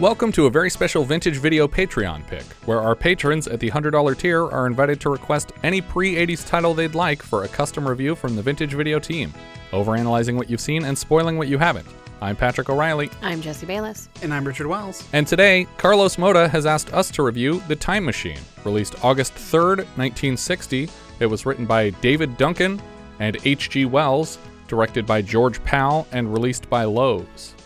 Welcome to a very special vintage video Patreon pick, where our patrons at the $100 tier are invited to request any pre 80s title they'd like for a custom review from the vintage video team, overanalyzing what you've seen and spoiling what you haven't. I'm Patrick O'Reilly, I'm Jesse Bayless. And I'm Richard Wells. and today, Carlos Moda has asked us to review The Time Machine, released August 3rd, 1960. It was written by David Duncan and H.G. Wells, directed by George Pal, and released by Loew's.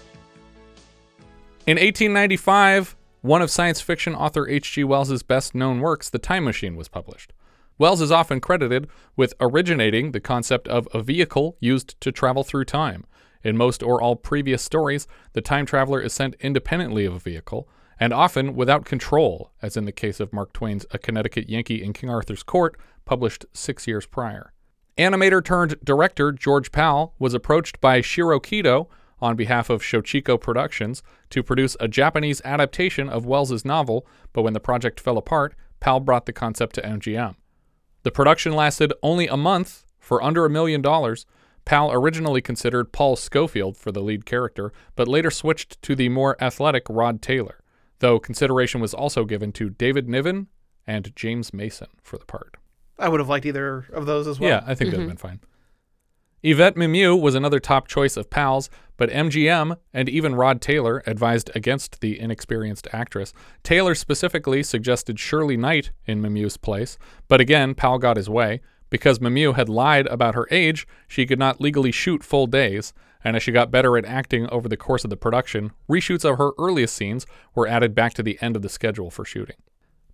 In 1895, one of science fiction author H.G. Wells' best known works, The Time Machine, was published. Wells is often credited with originating the concept of a vehicle used to travel through time. In most or all previous stories, the time traveler is sent independently of a vehicle, and often without control, as in the case of Mark Twain's A Connecticut Yankee in King Arthur's Court, published six years prior. Animator turned director George Pal was approached by Shiro Kido on behalf of Shochiku Productions to produce a Japanese adaptation of Wells's novel, but when the project fell apart, Pal brought the concept to MGM. The production lasted only a month for under a million dollars. Pal originally considered Paul Scofield for the lead character, but later switched to the more athletic Rod Taylor, though consideration was also given to David Niven and James Mason for the part. I would have liked either of those as well. Yeah, I think that'd have mm-hmm. been fine. Yvette Mimieux was another top choice of Pal's, but MGM and even Rod Taylor advised against the inexperienced actress. Taylor specifically suggested Shirley Knight in Mimieux's place, but again, Pal got his way. Because Mimieux had lied about her age, she could not legally shoot full days, and as she got better at acting over the course of the production, reshoots of her earliest scenes were added back to the end of the schedule for shooting.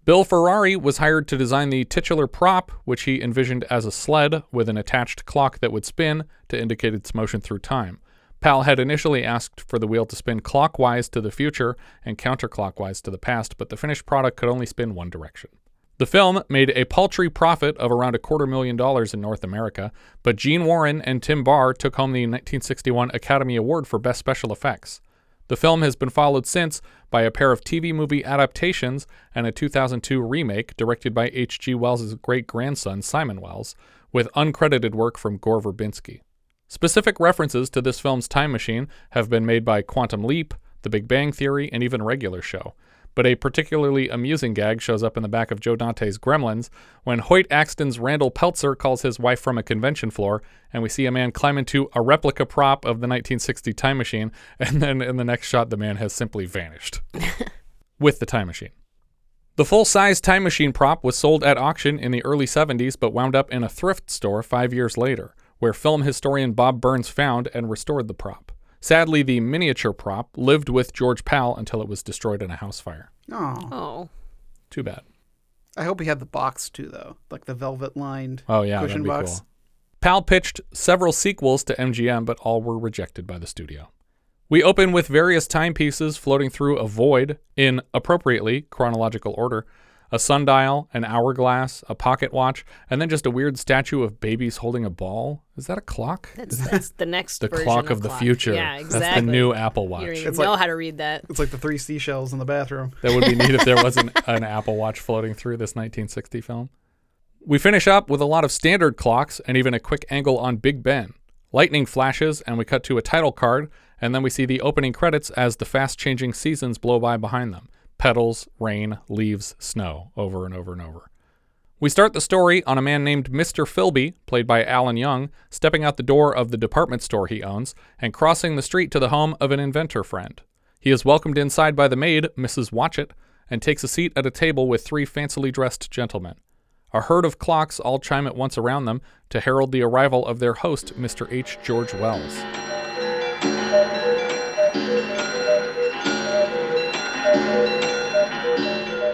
Bill Ferrari was hired to design the titular prop, which he envisioned as a sled with an attached clock that would spin to indicate its motion through time. Pal had initially asked for the wheel to spin clockwise to the future and counterclockwise to the past, but the finished product could only spin one direction. The film made a paltry profit of around a quarter million dollars in North America, but Gene Warren and Tim Baar took home the 1961 Academy Award for Best Special Effects. The film has been followed since by a pair of TV movie adaptations and a 2002 remake directed by H.G. Wells' great grandson, Simon Wells, with uncredited work from Gore Verbinski. Specific references to this film's time machine have been made by Quantum Leap, The Big Bang Theory, and even Regular Show. But a particularly amusing gag shows up in the back of Joe Dante's Gremlins when Hoyt Axton's Randall Peltzer calls his wife from a convention floor, and we see a man climb into a replica prop of the 1960 time machine, and then in the next shot, the man has simply vanished with the time machine. The full size time machine prop was sold at auction in the early 70s but wound up in a thrift store five years later, where film historian Bob Burns found and restored the prop. Sadly, the miniature prop lived with George Pal until it was destroyed in a house fire. Oh, Oh, Too bad. I hope he had the box too, though, like the velvet lined Oh, yeah, cushion box. cool. Powell pitched several sequels to MGM, but all were rejected by the studio. We open with various timepieces floating through a void in appropriately chronological order a sundial, an hourglass, a pocket watch, and then just a weird statue of babies holding a ball. Is that a clock? that's, that's the next the version clock of the clock. future. Yeah, exactly. That's the new Apple Watch. You don't even It's know like- how to read that. It's like the three seashells in the bathroom. That would be neat if there was an, an Apple Watch floating through this 1960 film. We finish up with a lot of standard clocks and even a quick angle on Big Ben. Lightning flashes, and we cut to a title card, and then we see the opening credits as the fast changing seasons blow by behind them petals, rain, leaves, snow, over and over and over. We start the story on a man named Mr. Philby, played by Alan Young, stepping out the door of the department store he owns and crossing the street to the home of an inventor friend. He is welcomed inside by the maid, Mrs. Watchett, and takes a seat at a table with three fancily dressed gentlemen. A herd of clocks all chime at once around them to herald the arrival of their host, Mr. H. George Wells.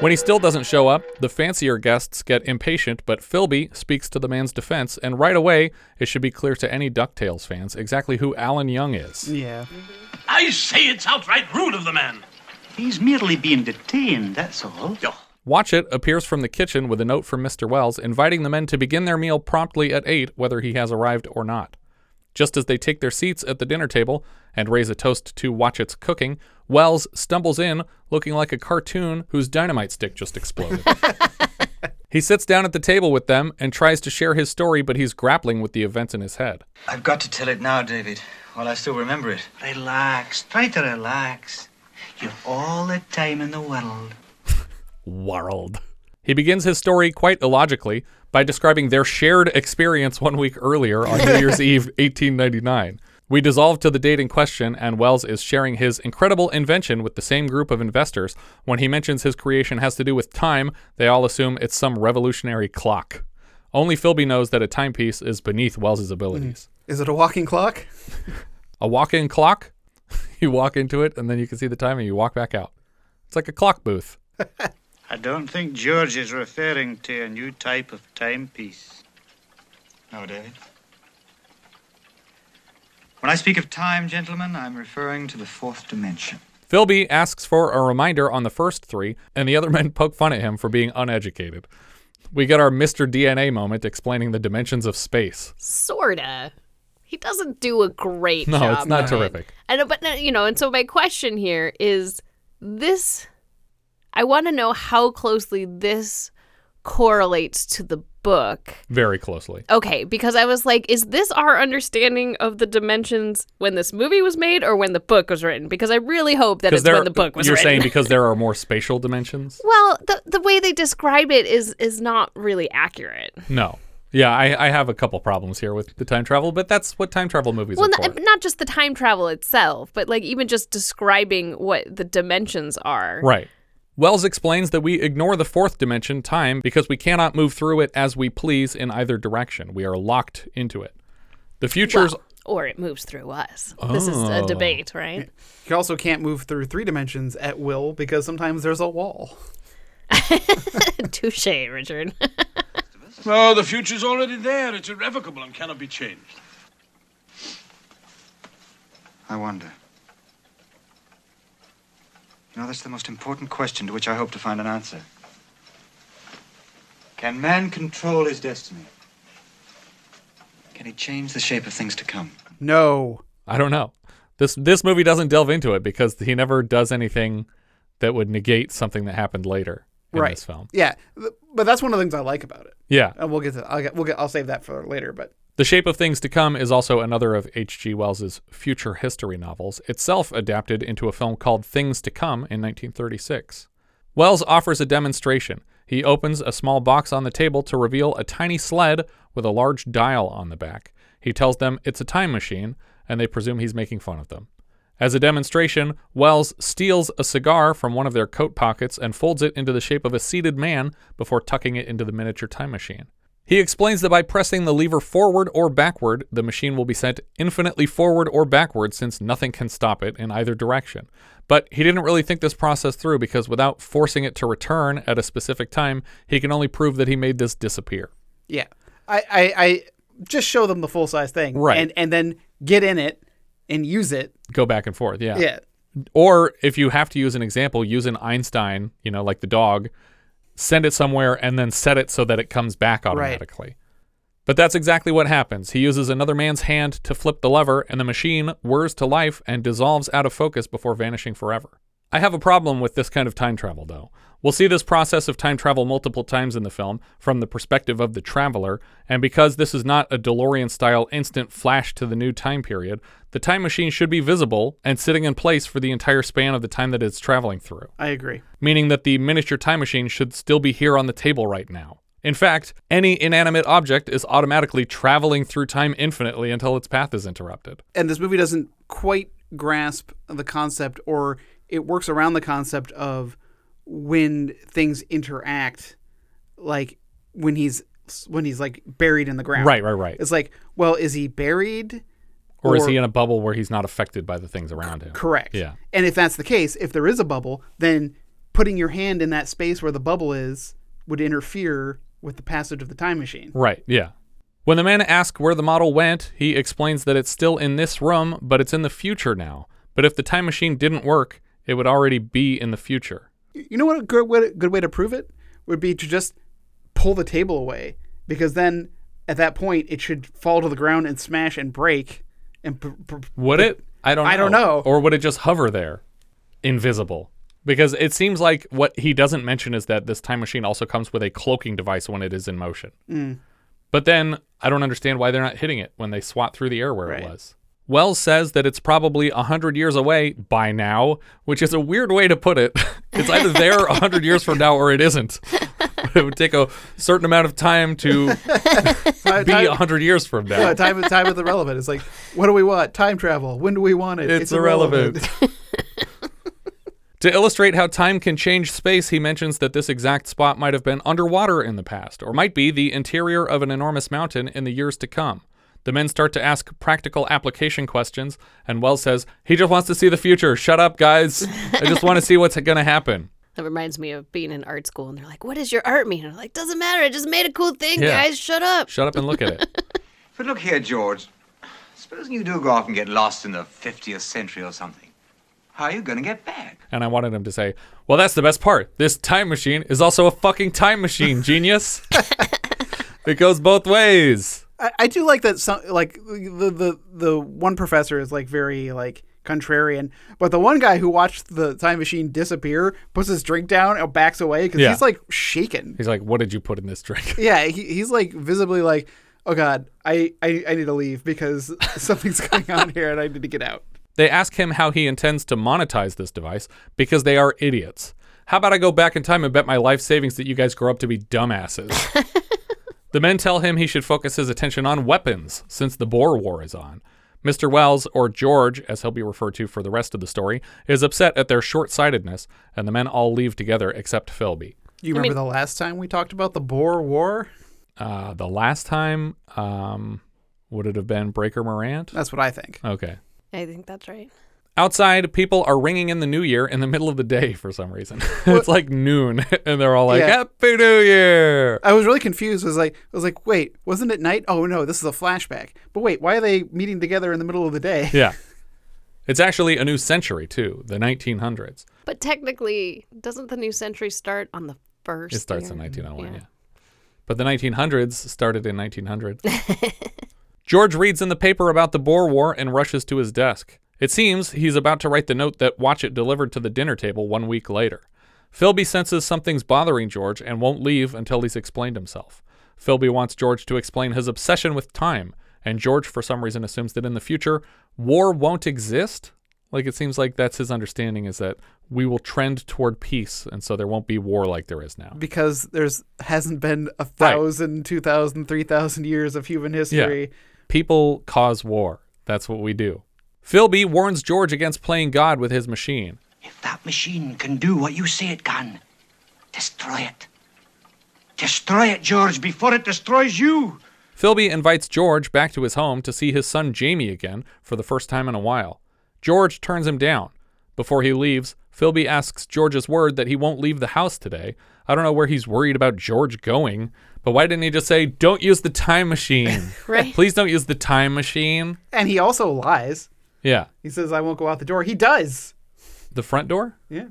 When he still doesn't show up, the fancier guests get impatient, but Philby speaks to the man's defense, and right away, it should be clear to any DuckTales fans exactly who Alan Young is. Yeah. I say it's outright rude of the man. He's merely being detained, that's all. Oh, Watchett appears from the kitchen with a note from Mr. Wells inviting the men to begin their meal promptly at 8, whether he has arrived or not. Just as they take their seats at the dinner table and raise a toast to Watchett's cooking, Wells stumbles in looking like a cartoon whose dynamite stick just exploded. he sits down at the table with them and tries to share his story, but he's grappling with the events in his head. I've got to tell it now, David, while I still remember it. Relax. Try to relax. You've all the time in the world. World. He begins his story quite illogically by describing their shared experience one week earlier on New Year's Eve, 1899. We dissolve to the date in question, and Wells is sharing his incredible invention with the same group of investors. When he mentions his creation has to do with time, they all assume it's some revolutionary clock. Only Philby knows that a timepiece is beneath Wells's abilities. Mm-hmm. Is it a walking clock? A walk-in clock, you walk into it, and then you can see the time, and you walk back out. It's like a clock booth. I don't think George is referring to a new type of timepiece. No, David. When I speak of time, gentlemen, I'm referring to the fourth dimension. Philby asks for a reminder on the first three, and the other men poke fun at him for being uneducated. We get our Mr. DNA moment explaining the dimensions of space. Sorta. He doesn't do a great No, job. it's not of it. terrific. And but you know, and so my question here is this I want to know how closely this correlates to the book. Very closely. Okay, because I was like, is this our understanding of the dimensions when this movie was made or when the book was written? Because I really hope that it's there, when the book was you're written. saying because there are more spatial dimensions? well, the the way they describe it is is not really accurate. No. Yeah, I, I have a couple problems here with the time travel, but that's what time travel movies Well, are not, not just the time travel itself, but like even just describing what the dimensions are. Right. Wells explains that we ignore the fourth dimension, time, because we cannot move through it as we please in either direction. We are locked into it. The future's Well, or it moves through us. This is a Oh. debate, right? You also can't move through three dimensions at will because sometimes there's a wall. Touche, Richard. No, the future's already there. It's irrevocable and cannot be changed. I wonder. You know, that's the most important question to which I hope to find an answer. Can man control his destiny? Can he change the shape of things to come? No. I don't know. This this movie doesn't delve into it because he never does anything that would negate something that happened later in right. this film. Yeah, but that's one of the things I like about it. Yeah. And we'll get to. I'll get. We'll get. I'll save that for later. But The Shape of Things to Come is also another of H.G. Wells's future history novels, itself adapted into a film called Things to Come in 1936. Wells offers a demonstration. He opens a small box on the table to reveal a tiny sled with a large dial on the back. He tells them it's a time machine, and they presume he's making fun of them. As a demonstration, Wells steals a cigar from one of their coat pockets and folds it into the shape of a seated man before tucking it into the miniature time machine. He explains that by pressing the lever forward or backward, the machine will be sent infinitely forward or backward since nothing can stop it in either direction. But he didn't really think this process through because without forcing it to return at a specific time, he can only prove that he made this disappear. yeah, I. I, I just show them the full size thing. Right. And and then get in it and use it. Go back and forth, yeah. Yeah. Or if you have to use an example, use an Einstein, you know, like the dog, send it somewhere and then set it so that it comes back automatically. But that's exactly what happens. He uses another man's hand to flip the lever, and the machine whirs to life and dissolves out of focus before vanishing forever. I have a problem with this kind of time travel, though. We'll see this process of time travel multiple times in the film from the perspective of the traveler, and because this is not a DeLorean style instant flash to the new time period, the time machine should be visible and sitting in place for the entire span of the time that it's traveling through I agree. meaning that the miniature time machine should still be here on the table right now. In fact, any inanimate object is automatically traveling through time infinitely until its path is interrupted. And this movie doesn't quite grasp the concept, or it works around the concept of when things interact, like when he's when he's like buried in the ground. Right, right, right. It's like, well, is he buried? Or, is he in a bubble where he's not affected by the things around him? Correct. Yeah. And if that's the case, if there is a bubble, then putting your hand in that space where the bubble is would interfere with the passage of the time machine. Right, yeah. When the man ask where the model went, he explains that it's still in this room, but it's in the future now. But if the time machine didn't work, it would already be in the future. You know what a good way, good way to prove it? would be to just pull the table away because then at that point it should fall to the ground and smash and break. And pr- pr- Would it? I don't. Know. I don't know. Or would it just hover there, invisible? Because it seems like what he doesn't mention is that this time machine also comes with a cloaking device when it is in motion. Mm. But then I don't understand why they're not hitting it when they swat through the air where Right. it was. Wells says that it's probably 100 years away by now, which is a weird way to put it. It's either there 100 years from now or it isn't. it would take a certain amount of time to Time- be time- 100 years from now. Yeah, time time is irrelevant. It's like, what do we want? Time travel. When do we want it? It's irrelevant. To illustrate how time can change space, he mentions that this exact spot might have been underwater in the past, or might be the interior of an enormous mountain in the years to come. The men start to ask practical application questions, and Wells says, He just wants to see the future. Shut up, guys. I just want to see what's going to happen. That reminds me of being in art school, and they're like, "What does your art mean?" And I'm like, "Doesn't matter. I just made a cool thing, Yeah. guys. Shut up." Shut up and look at it. But look here, George. Supposing you do go off and get lost in the 50th century or something. How are you going to get back? And I wanted him to say, Well, that's the best part. This time machine is also a fucking time machine, genius. it goes both ways. I, I do like that. Some like the the the one professor is like very like contrarian, but the one guy who watched the time machine disappear puts his drink down and backs away because Yeah. he's like shaken. He's like, What did you put in this drink? Yeah, he, he's like visibly like, oh god, I, I I need to leave because something's going on here and I need to get out. They ask him how he intends to monetize this device because they are idiots. How about I go back in time and bet my life savings that you guys grow up to be dumbasses? the men tell him he should focus his attention on weapons since the Boer War is on. Mr. Wells, or George, as he'll be referred to for the rest of the story, is upset at their short sightedness, and the men all leave together except Philby. You remember the last time we talked about the Boer War? Uh, the last time, um, would it have been Breaker Morant? That's what I think. Okay. I think that's right. Outside, people are ringing in the new year in the middle of the day for some reason. it's like noon, and they're all like, Yeah. Happy New Year! I was really confused. I was like, I was like, wait, wasn't it night? Oh no, this is a flashback. But wait, why are they meeting together in the middle of the day? Yeah. It's actually a new century, too, the 1900s. But technically, doesn't the new century start on the first? It starts year? in 1901, yeah. But the 1900s started in 1900. George reads in the paper about the Boer War and rushes to his desk. It seems he's about to write the note that Watchett delivered to the dinner table one week later. Philby senses something's bothering George and won't leave until he's explained himself. Philby wants George to explain his obsession with time, and George, for some reason, assumes that in the future, war won't exist. Like it seems like that's his understanding is that we will trend toward peace, and so there won't be war like there is now. Because there's hasn't been a thousand, two thousand, three thousand years of human history. Yeah. People cause war. That's what we do. Philby warns George against playing God with his machine. If that machine can do what you say it can, destroy it. Destroy it, George, before it destroys you. Philby invites George back to his home to see his son Jamie again for the first time in a while. George turns him down. Before he leaves, Philby asks George's word that he won't leave the house today. I don't know where he's worried about George going, but why didn't he just say, Don't use the time machine? Right. Please don't use the time machine. And he also lies. Yeah. He says, I won't go out the door. He does. The front door? Yeah.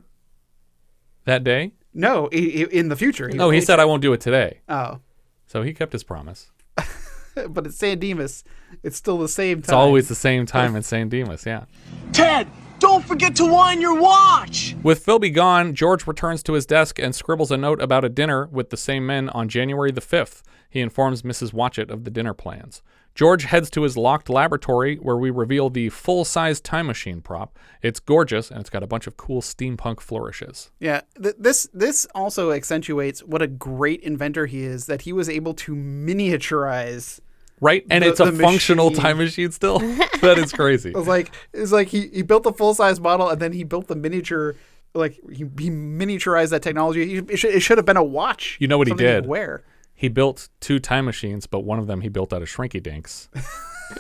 That day? No, he, he- in the future. Oh, he said, I won't do it today. Oh. So he kept his promise. but it's San Dimas. It's still the same time. It's always the same time in San Dimas, yeah. Ted, don't forget to wind your watch. With Philby gone, George returns to his desk and scribbles a note about a dinner with the same men on January the 5th. He informs Mrs. Watchett of the dinner plans. George heads to his locked laboratory where we reveal the full size time machine prop. It's gorgeous and it's got a bunch of cool steampunk flourishes. Yeah, th- this this also accentuates what a great inventor he is that he was able to miniaturize. Right? And the- it's a functional machine. time machine still? that is crazy. It's like it was like he, he built the full size model and then he built the miniature. Like he, he miniaturized that technology. He- It should, it should have been a watch. You know what he did? could Wear. He built two time machines, but one of them he built out of shrinky dinks.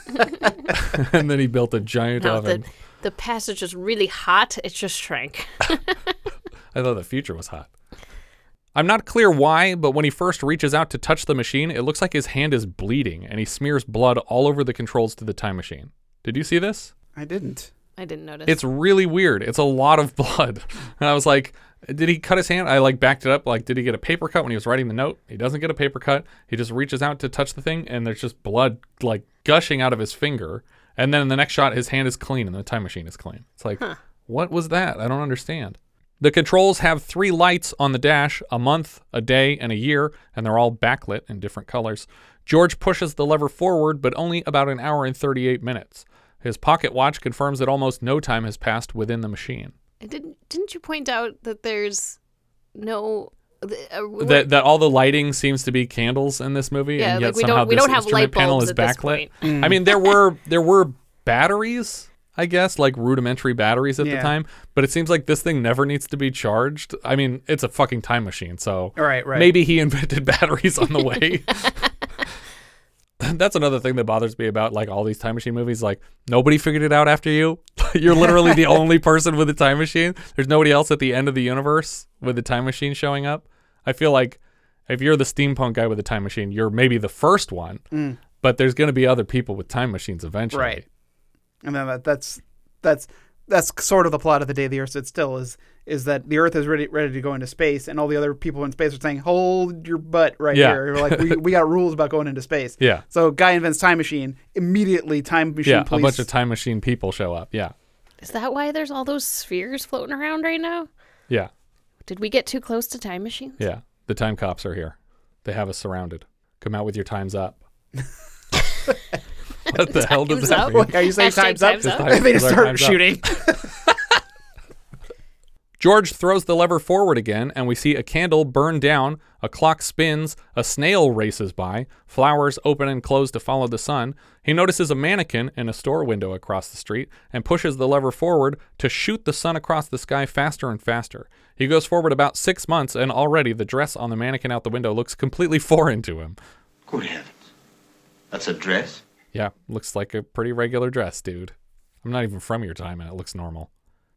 and then he built a giant No, oven. the, the passage is really hot. It just shrank. I thought the future was hot. I'm not clear why, but when he first reaches out to touch the machine, it looks like his hand is bleeding and he smears blood all over the controls to the time machine. Did you see this? I didn't. I didn't notice. It's really weird. It's a lot of blood. And I was like, Did he cut his hand? I like backed it up. Like, did he get a paper cut when he was writing the note? He doesn't get a paper cut. He just reaches out to touch the thing, and there's just blood like gushing out of his finger. And then in the next shot, his hand is clean, and the time machine is clean. It's like, what was that? I don't understand. The controls have three lights on the dash a month, a day, and a year, and they're all backlit in different colors. George pushes the lever forward, but only about an hour and 38 minutes. His pocket watch confirms that almost no time has passed within the machine. And didn't didn't you point out that there's no uh, That, that all the lighting seems to be candles in this movie, Yeah, and yet like we somehow don't- we this don't have instrument light panel bulbs is backlit. point. I mean, there were there were batteries, I guess, like rudimentary batteries at the time, but it seems like this thing never needs to be charged. I mean, it's a fucking time machine, so Right, right. maybe he invented batteries on the way. That's another thing that bothers me about like all these time machine movies. Like nobody figured it out after you. You're literally the only person with a time machine. There's nobody else at the end of the universe with a time machine showing up. I feel like if you're the steampunk guy with a time machine, you're maybe the first one. Mm. But there's going to be other people with time machines eventually. Right. And then that, that's that's that's sort of the plot of the day the Earth stood still is is that the Earth is ready ready to go into space, and all the other people in space are saying, "Hold your butt right Yeah. here!" Like we, we got rules about going into space. Yeah. So guy invents time machine. Immediately, time machine Yeah, police. a bunch of time machine people show up. Yeah. Is that why there's all those spheres floating around right now? Yeah. Did we get too close to time machines? Yeah. The time cops are here. They have us surrounded. Come out with your times up. what the hell does that up? mean? Are you saying Hashtag times up? time's up. Just they just start shooting. George throws the lever forward again, and we see a candle burn down, a clock spins, a snail races by, flowers open and close to follow the sun. He notices a mannequin in a store window across the street and pushes the lever forward to shoot the sun across the sky faster and faster. He goes forward about six months, and already the dress on the mannequin out the window looks completely foreign to him. Good heavens. That's a dress? Yeah, looks like a pretty regular dress, dude. I'm not even from your time, and it looks normal.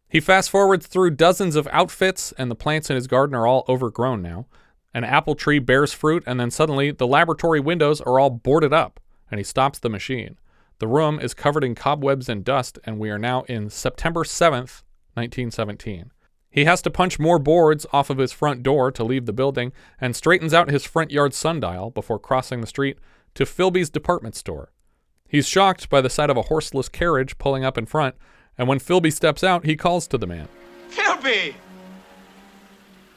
He fast forwards through dozens of outfits, and the plants in his garden are all overgrown now. An apple tree bears fruit, and then suddenly the laboratory windows are all boarded up, and he stops the machine. The room is covered in cobwebs and dust, and we are now in September 7th, 1917. He has to punch more boards off of his front door to leave the building and straightens out his front yard sundial before crossing the street to Philby's department store. He's shocked by the sight of a horseless carriage pulling up in front, and when Philby steps out, he calls to the man. Philby!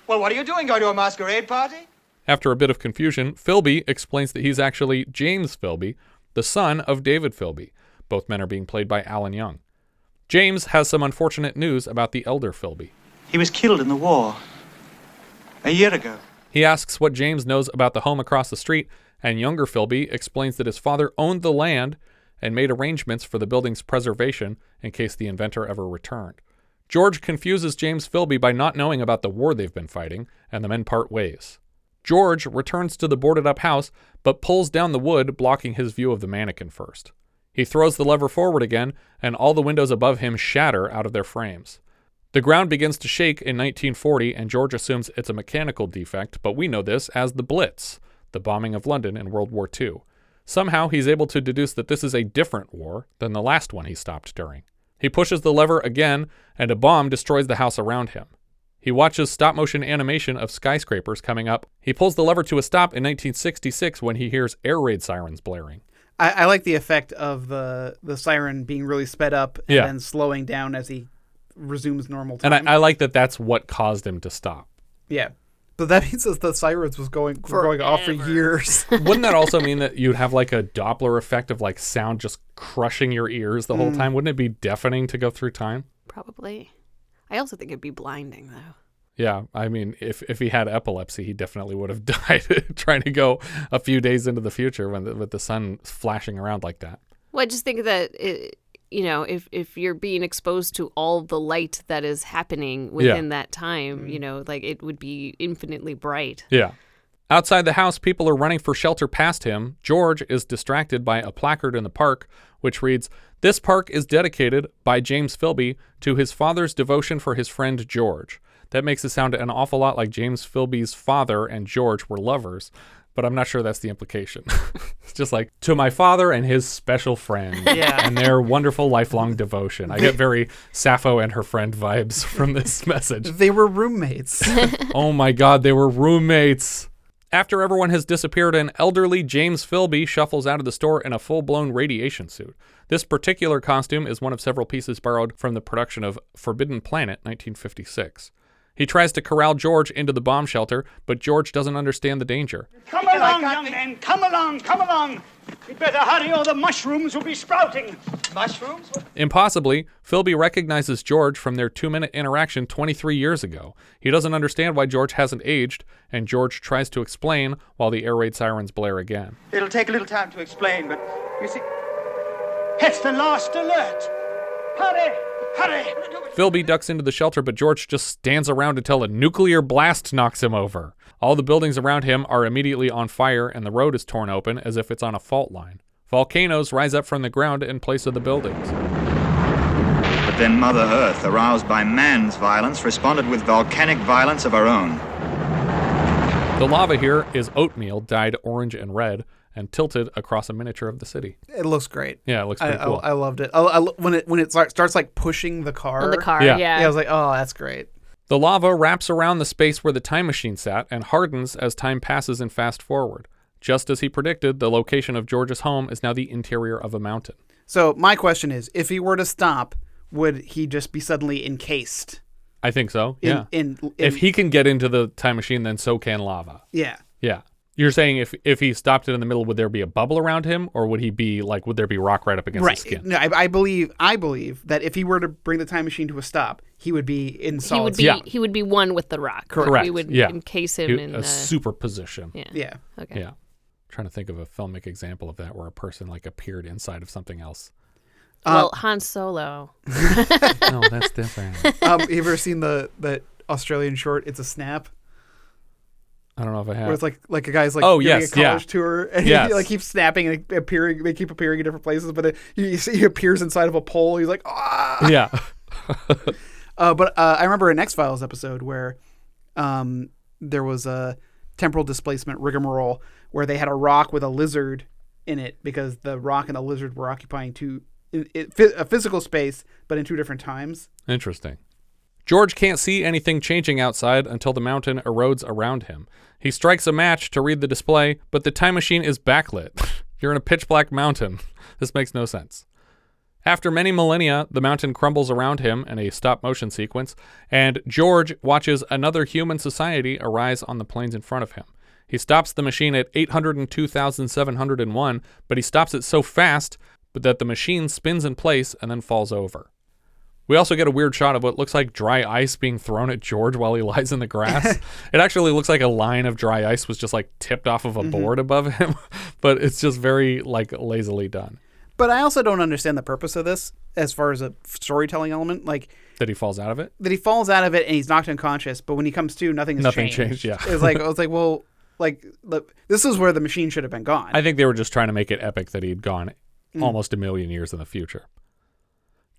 Well, what are you doing? Going to a masquerade party? After a bit of confusion, Philby explains that he's actually James Philby, the son of David Philby. Both men are being played by Alan Young. James has some unfortunate news about the elder Philby. He was killed in the war a year ago. He asks what James knows about the home across the street, and younger Philby explains that his father owned the land and made arrangements for the building's preservation in case the inventor ever returned. George confuses James Philby by not knowing about the war they've been fighting, and the men part ways. George returns to the boarded up house, but pulls down the wood, blocking his view of the mannequin first. He throws the lever forward again, and all the windows above him shatter out of their frames. The ground begins to shake in 1940, and George assumes it's a mechanical defect, but we know this as the Blitz, the bombing of London in World War II. Somehow he's able to deduce that this is a different war than the last one he stopped during. He pushes the lever again, and a bomb destroys the house around him. He watches stop motion animation of skyscrapers coming up. He pulls the lever to a stop in 1966 when he hears air raid sirens blaring. I, I like the effect of the the siren being really sped up and Yeah. then slowing down as he resumes normal And. I, I like that that's what caused him to stop. yeah. But that means that the sirens was going were going off for years. Wouldn't that also mean that you'd have like a Doppler effect of like sound just crushing your ears the whole Mm. time? Wouldn't it be deafening to go through time? Probably. I also think it'd be blinding though. Yeah, I mean, if if he had epilepsy, he definitely would have died trying to go a few days into the future when the, with the sun flashing around like that. Well, I just think that it, you know, if if you're being exposed to all the light that is happening within that time, mm. you know, like it would be infinitely bright. Yeah. Outside the house, people are running for shelter past him. George is distracted by a placard in the park, which reads, This park is dedicated by James Philby to his father's devotion for his friend George. That makes it sound an awful lot like James Philby's father and George were lovers, but I'm not sure that's the implication. it's just like to my father and his special friend Yeah. and their wonderful lifelong devotion. I get very Sappho and her friend vibes from this message. They were roommates. oh my god, they were roommates. After everyone has disappeared, an elderly James Philby shuffles out of the store in a full blown radiation suit. This particular costume is one of several pieces borrowed from the production of Forbidden Planet 1956. He tries to corral George into the bomb shelter, but George doesn't understand the danger. Come along, young men. Come along, come along. We'd better hurry or the mushrooms will be sprouting. Mushrooms? Impossibly, Philby recognizes George from their two minute interaction 23 years ago. He doesn't understand why George hasn't aged, and George tries to explain while the air raid sirens blare again. It'll take a little time to explain, but you see, it's the last alert. Hurry, hurry. Philby ducks into the shelter, but George just stands around until a nuclear blast knocks him over. All the buildings around him are immediately on fire, and the road is torn open as if it's on a fault line. Volcanoes rise up from the ground in place of the buildings. But then Mother Earth, aroused by man's violence, responded with volcanic violence of her own. The lava here is oatmeal dyed orange and red and tilted across a miniature of the city. It looks great. Yeah, it looks I, cool. I, I loved it. I, I, when it when it start, starts like pushing the car. On the car, Yeah. yeah. I was like, oh, that's great. The lava wraps around the space where the time machine sat and hardens as time passes and fast forward. Just as he predicted, the location of George's home is now the interior of a mountain. So my question is, if he were to stop, would he just be suddenly encased? I think so. In- yeah. in- if he can get into the time machine, then so can lava. Yeah. Yeah. You're saying if if he stopped it in the middle, would there be a bubble around him, or would he be like, would there be rock right up against right. his skin? No, I, I believe I believe that if he were to bring the time machine to a stop, he would be in solid. He solid. would be Yeah. he would be one with the rock. Correct. We would yeah. encase him He- in a uh, superposition. Yeah. Yeah. Okay. Yeah. trying to think of a filmic example of that where a person like appeared inside of something else. Well, Han Solo. no, that's different. um, you ever seen the the Australian short? It's a snap. I don't know if I have. Where it's like like a guy's like Oh, yes, a college yeah. tour and Yes. he like keeps snapping and appearing. They keep appearing in different places, but it, you see he appears inside of a pole. He's like ah. yeah. Uh, but uh, I remember an X Files episode where um, there was a temporal displacement rigmarole where they had a rock with a lizard in it because the rock and the lizard were occupying two in, it, a physical space, but in two different times. Interesting. George can't see anything changing outside until the mountain erodes around him. He strikes a match to read the display, but the time machine is backlit. You're in a pitch black mountain. This makes no sense. After many millennia, the mountain crumbles around him in a stop motion sequence, and George watches another human society arise on the plains in front of him. He stops the machine at 802,701, but he stops it so fast that the machine spins in place and then falls over. We also get a weird shot of what looks like dry ice being thrown at George while he lies in the grass. it actually looks like a line of dry ice was just like tipped off of a Mhm. board above him, but it's just very like lazily done. But I also don't understand the purpose of this as far as a storytelling element. Like That he falls out of it. that he falls out of it and he's knocked unconscious, but when he comes to, nothing has changed. Nothing changed. changed, yeah. it's like I was like, well, like this is where the machine should have been gone. I think they were just trying to make it epic that he'd gone Mm. almost a million years in the future.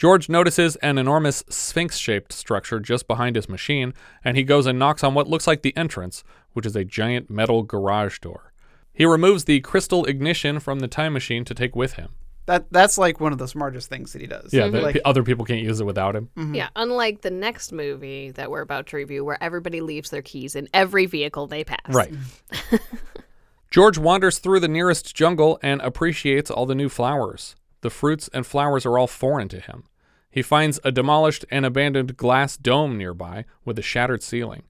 George notices an enormous sphinx shaped structure just behind his machine, and he goes and knocks on what looks like the entrance, which is a giant metal garage door. He removes the crystal ignition from the time machine to take with him. that that's like one of the smartest things that he does. Yeah, that like, p- other people can't use it without him. Mm-hmm. Yeah, unlike the next movie that we're about to review, where everybody leaves their keys in every vehicle they pass. Right. George wanders through the nearest jungle and appreciates all the new flowers. The fruits and flowers are all foreign to him. He finds a demolished and abandoned glass dome nearby with a shattered ceiling.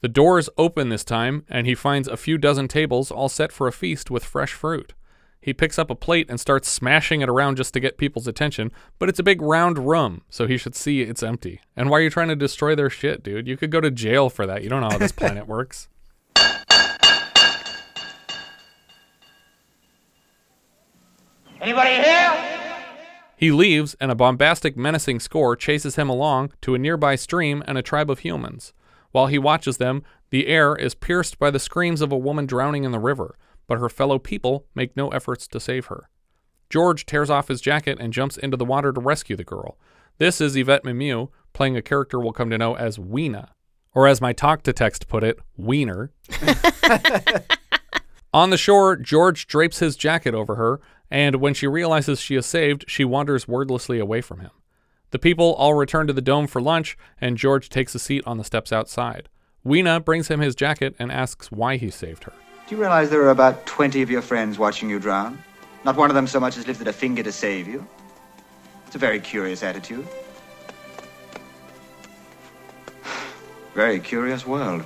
The doors open this time, and he finds a few dozen tables all set for a feast with fresh fruit. He picks up a plate and starts smashing it around just to get people's attention, but it's a big round room, so he should see it's empty. And why are you trying to destroy their shit, dude? You could go to jail for that. You don't know how this planet works. Anybody here? He leaves, and a bombastic, menacing score chases him along to a nearby stream and a tribe of humans. While he watches them, the air is pierced by the screams of a woman drowning in the river, but her fellow people make no efforts to save her. George tears off his jacket and jumps into the water to rescue the girl. This is Yvette Mimieux, playing a character we'll come to know as Weena, or as my talk to text put it, Wiener. On the shore, George drapes his jacket over her, and when she realizes she is saved, she wanders wordlessly away from him. The people all return to the dome for lunch, and George takes a seat on the steps outside. Weena brings him his jacket and asks why he saved her. Do you realize there are about 20 of your friends watching you drown? Not one of them so much as lifted a finger to save you. It's a very curious attitude. Very curious world.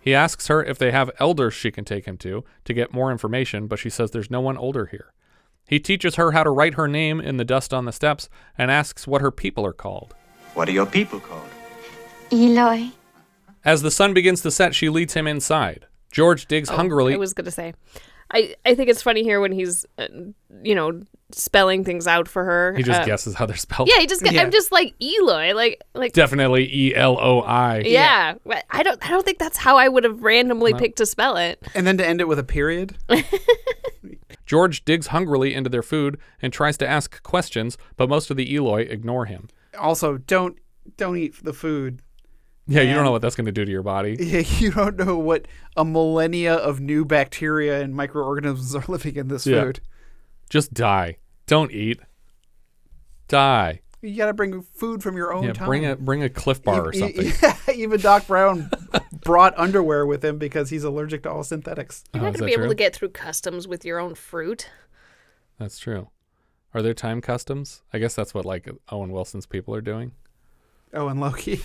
He asks her if they have elders she can take him to to get more information, but she says there's no one older here. He teaches her how to write her name in the dust on the steps and asks what her people are called. What are your people called? Eloi. As the sun begins to set, she leads him inside. George digs hungrily. Oh, I was gonna say, I I think it's funny here when he's, uh, you know, spelling things out for her. he just Uh, guesses how they're spelled. Yeah, he just. Yeah. I'm just like Eloi, like like. Definitely E L O I. Yeah, but I don't. I don't think that's how I would have randomly picked to spell it. And then to end it with a period. George digs hungrily into their food and tries to ask questions, but most of the Eloi ignore him. Also, don't don't eat the food. Yeah, you don't know what that's going to do to your body. Yeah, you don't know what a millennia of new bacteria and microorganisms are living in this Yeah. food. Just die. Don't eat. Die. You got to bring food from your own Yeah, time. bring a bring a Cliff Bar or E- e- something. Yeah, even Doc Brown brought underwear with him because he's allergic to all synthetics. You're Oh, not is gonna that be able to get through customs with your own fruit. That's true. Are there time customs? I guess that's what like Owen Wilson's people are doing. Oh, and Loki.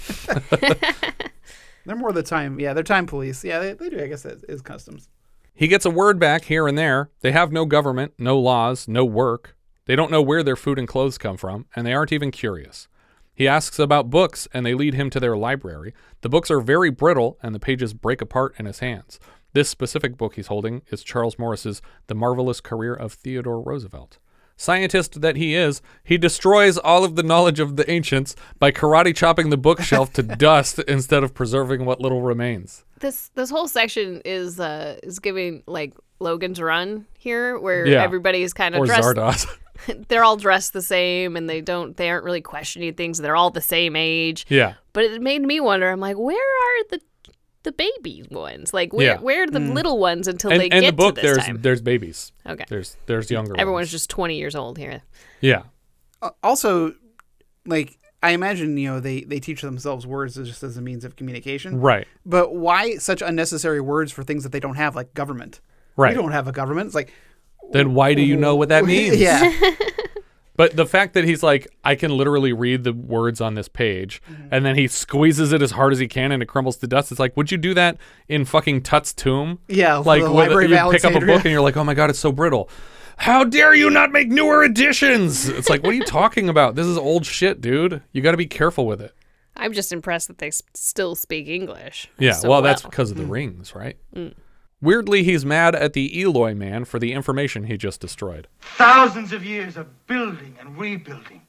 they're more the time. Yeah, they're time police. Yeah, they, they do. I guess that is customs. He gets a word back here and there. They have no government, no laws, no work. They don't know where their food and clothes come from, and they aren't even curious. He asks about books, and they lead him to their library. The books are very brittle, and the pages break apart in his hands. This specific book he's holding is Charles Morris's The Marvelous Career of Theodore Roosevelt. Scientist that he is, he destroys all of the knowledge of the ancients by karate chopping the bookshelf to dust instead of preserving what little remains. This this whole section is uh is giving like Logan's Run here, where Yeah. everybody's kind of Or dressed. Zardoz. they're all dressed the same, and they don't they aren't really questioning things. They're all the same age. Yeah. But it made me wonder. I'm like, where are the the baby ones? Like, where Yeah. where are the Mm. little ones until and, they and get the book to this there's time? there's babies. Okay. There's there's younger Everyone's ones. just 20 years old here. Yeah. Uh, also, like I imagine, you know, they they teach themselves words just as a means of communication. Right. But why such unnecessary words for things that they don't have, like government? Right. We don't have a government. It's like Then why do you know what that means? yeah. But the fact that he's like, I can literally read the words on this page, Mm-hmm. and then he squeezes it as hard as he can, and it crumbles to dust. It's like, would you do that in fucking Tut's tomb? Yeah, like the Library of you pick up a Alexandria. book and you're like, oh my god, it's so brittle. How dare you not make newer editions? It's like, what are you talking about? This is old shit, dude. You got to be careful with it. I'm just impressed that they s- still speak English. Yeah, so well, that's because of the rings, right? Weirdly, he's mad at the Eloi man for the information he just destroyed. Thousands of years of building and rebuilding,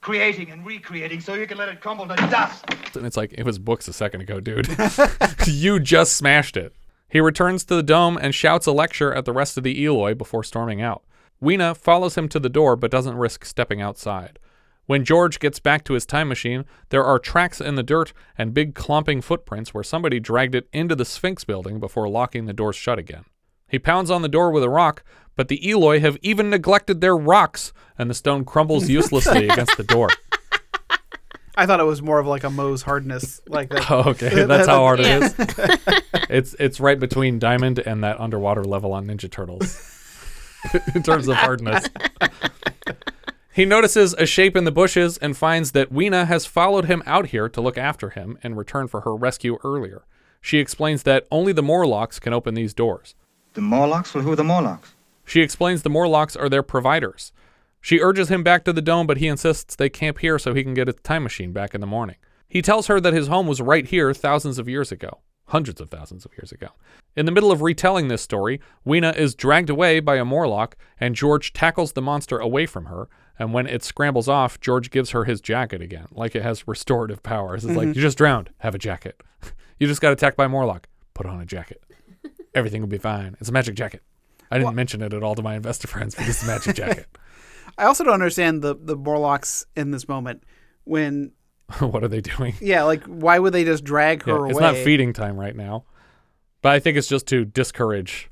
creating and recreating so you can let it crumble to dust. And it's like, it was books a second ago, dude. you just smashed it. He returns to the dome and shouts a lecture at the rest of the Eloi before storming out. Weena follows him to the door but doesn't risk stepping outside. When George gets back to his time machine, there are tracks in the dirt and big clomping footprints where somebody dragged it into the Sphinx building before locking the doors shut again. He pounds on the door with a rock, but the Eloi have even neglected their rocks, and the stone crumbles uselessly against the door. I thought it was more of like a Mohs hardness, like that. Oh, okay. That's how hard it Yeah. is. it's it's right between diamond and that underwater level on Ninja Turtles in terms of hardness. He notices a shape in the bushes and finds that Weena has followed him out here to look after him in return for her rescue earlier. She explains that only the Morlocks can open these doors. The Morlocks? Well, who are the Morlocks? She explains the Morlocks are their providers. She urges him back to the dome, but he insists they camp here so he can get his time machine back in the morning. He tells her that his home was right here thousands of years ago, hundreds of thousands of years ago. In the middle of retelling this story, Weena is dragged away by a Morlock, and George tackles the monster away from her. And when it scrambles off, George gives her his jacket again, like it has restorative powers. It's like, Mhm. you just drowned, have a jacket. you just got attacked by Morlock, put on a jacket. Everything will be fine. It's a magic jacket. I didn't mention it at all to my investor friends, but this is a magic jacket. I also don't understand the the Morlocks in this moment when what are they doing? yeah, like why would they just drag her Yeah, away? it's not feeding time right now. But I think it's just to discourage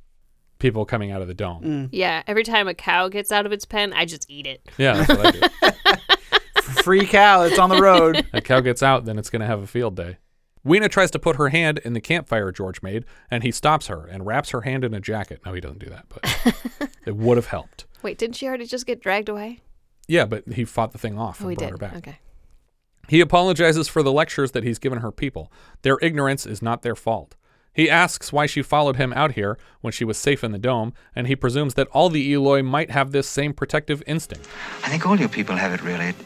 people coming out of the dome. Mm. Yeah, every time a cow gets out of its pen, I just eat it. Yeah, that's what I do. Free cow. It's on the road. that cow gets out, then it's going to have a field day. Weena tries to put her hand in the campfire George made, and he stops her and wraps her hand in a jacket. No, he doesn't do that, but it would have helped. Wait, didn't she already just get dragged away? Yeah, but he fought the thing off Oh, and brought did. her back. Okay. He apologizes for the lectures that he's given her people. Their ignorance is not their fault. He asks why she followed him out here when she was safe in the dome, and he presumes that all the Eloi might have this same protective instinct. I think all your people have it, really. It,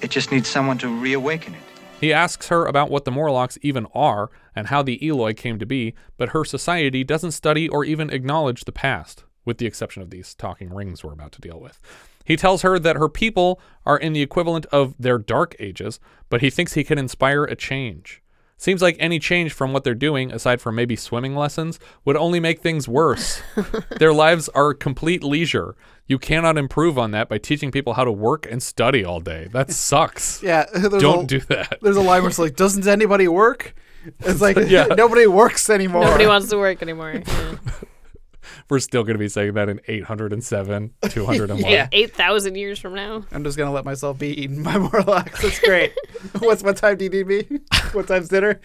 it just needs someone to reawaken it. He asks her about what the Morlocks even are and how the Eloi came to be, but her society doesn't study or even acknowledge the past, with the exception of these talking rings we're about to deal with. He tells her that her people are in the equivalent of their dark ages, but he thinks he can inspire a change. Seems like any change from what they're doing, aside from maybe swimming lessons, would only make things worse. their lives are complete leisure. You cannot improve on that by teaching people how to work and study all day. That sucks. Yeah. Don't a- do that. There's a line where it's like, doesn't anybody work? It's like Yeah. nobody works anymore. Nobody wants to work anymore. Yeah. We're still going to be saying that in 807, 201. Yeah. Eight thousand years from now. I'm just gonna let myself be eaten by Morlocks. That's great. What's what time do you need me? What time's dinner?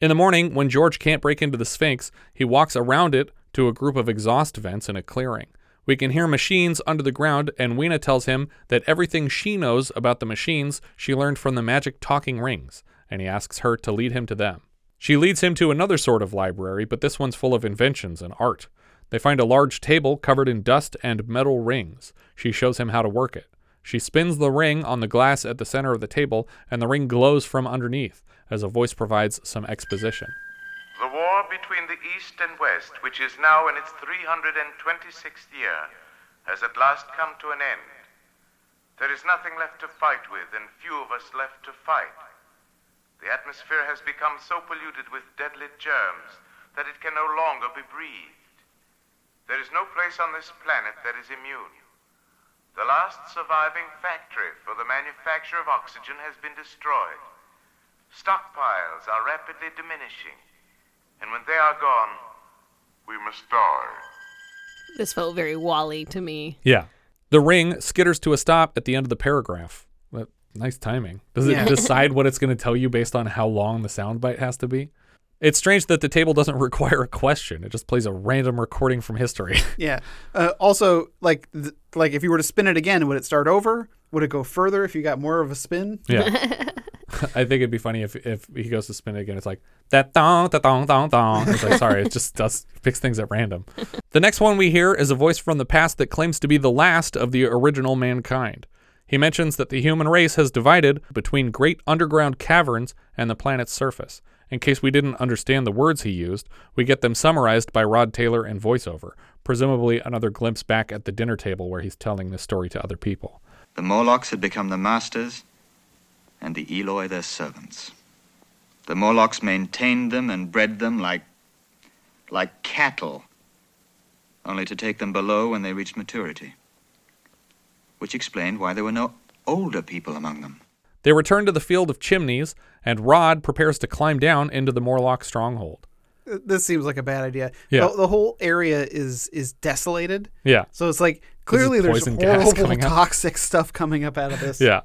In the morning, when George can't break into the Sphinx, he walks around it to a group of exhaust vents in a clearing. We can hear machines under the ground, and Weena tells him that everything she knows about the machines she learned from the magic talking rings, and he asks her to lead him to them. She leads him to another sort of library, but this one's full of inventions and art. They find a large table covered in dust and metal rings. She shows him how to work it. She spins the ring on the glass at the center of the table, and the ring glows from underneath as a voice provides some exposition. The war between the East and West, which is now in its 326th year, has at last come to an end. There is nothing left to fight with, and few of us left to fight. The atmosphere has become so polluted with deadly germs that it can no longer be breathed. There is no place on this planet that is immune. The last surviving factory for the manufacture of oxygen has been destroyed. Stockpiles are rapidly diminishing, and when they are gone, we must die. This felt very WALL-E to me. Yeah. The ring skitters to a stop at the end of the paragraph. But nice timing. Does it Yeah. decide what it's going to tell you based on how long the soundbite has to be? It's strange that the table doesn't require a question. It just plays a random recording from history. Yeah. Uh, also, like, th- like if you were to spin it again, would it start over? Would it go further if you got more of a spin? Yeah. I think it'd be funny if, if he goes to spin it again. It's like that dong, that dong, dong, dong. It's like, sorry, it just does picks things at random. The next one we hear is a voice from the past that claims to be the last of the original mankind. He mentions that the human race has divided between great underground caverns and the planet's surface. In case we didn't understand the words he used, we get them summarized by Rod Taylor in voiceover, presumably another glimpse back at the dinner table where he's telling this story to other people. The Morlocks had become the masters, and the Eloi their servants. The Morlocks maintained them and bred them like. like cattle, only to take them below when they reached maturity. Which explained why there were no older people among them. They return to the field of chimneys, and Rod prepares to climb down into the Morlock stronghold. Uh, This seems like a bad idea. Yeah. The, the whole area is is desolated. Yeah. So it's like clearly there's horrible toxic stuff coming up out of this. Yeah.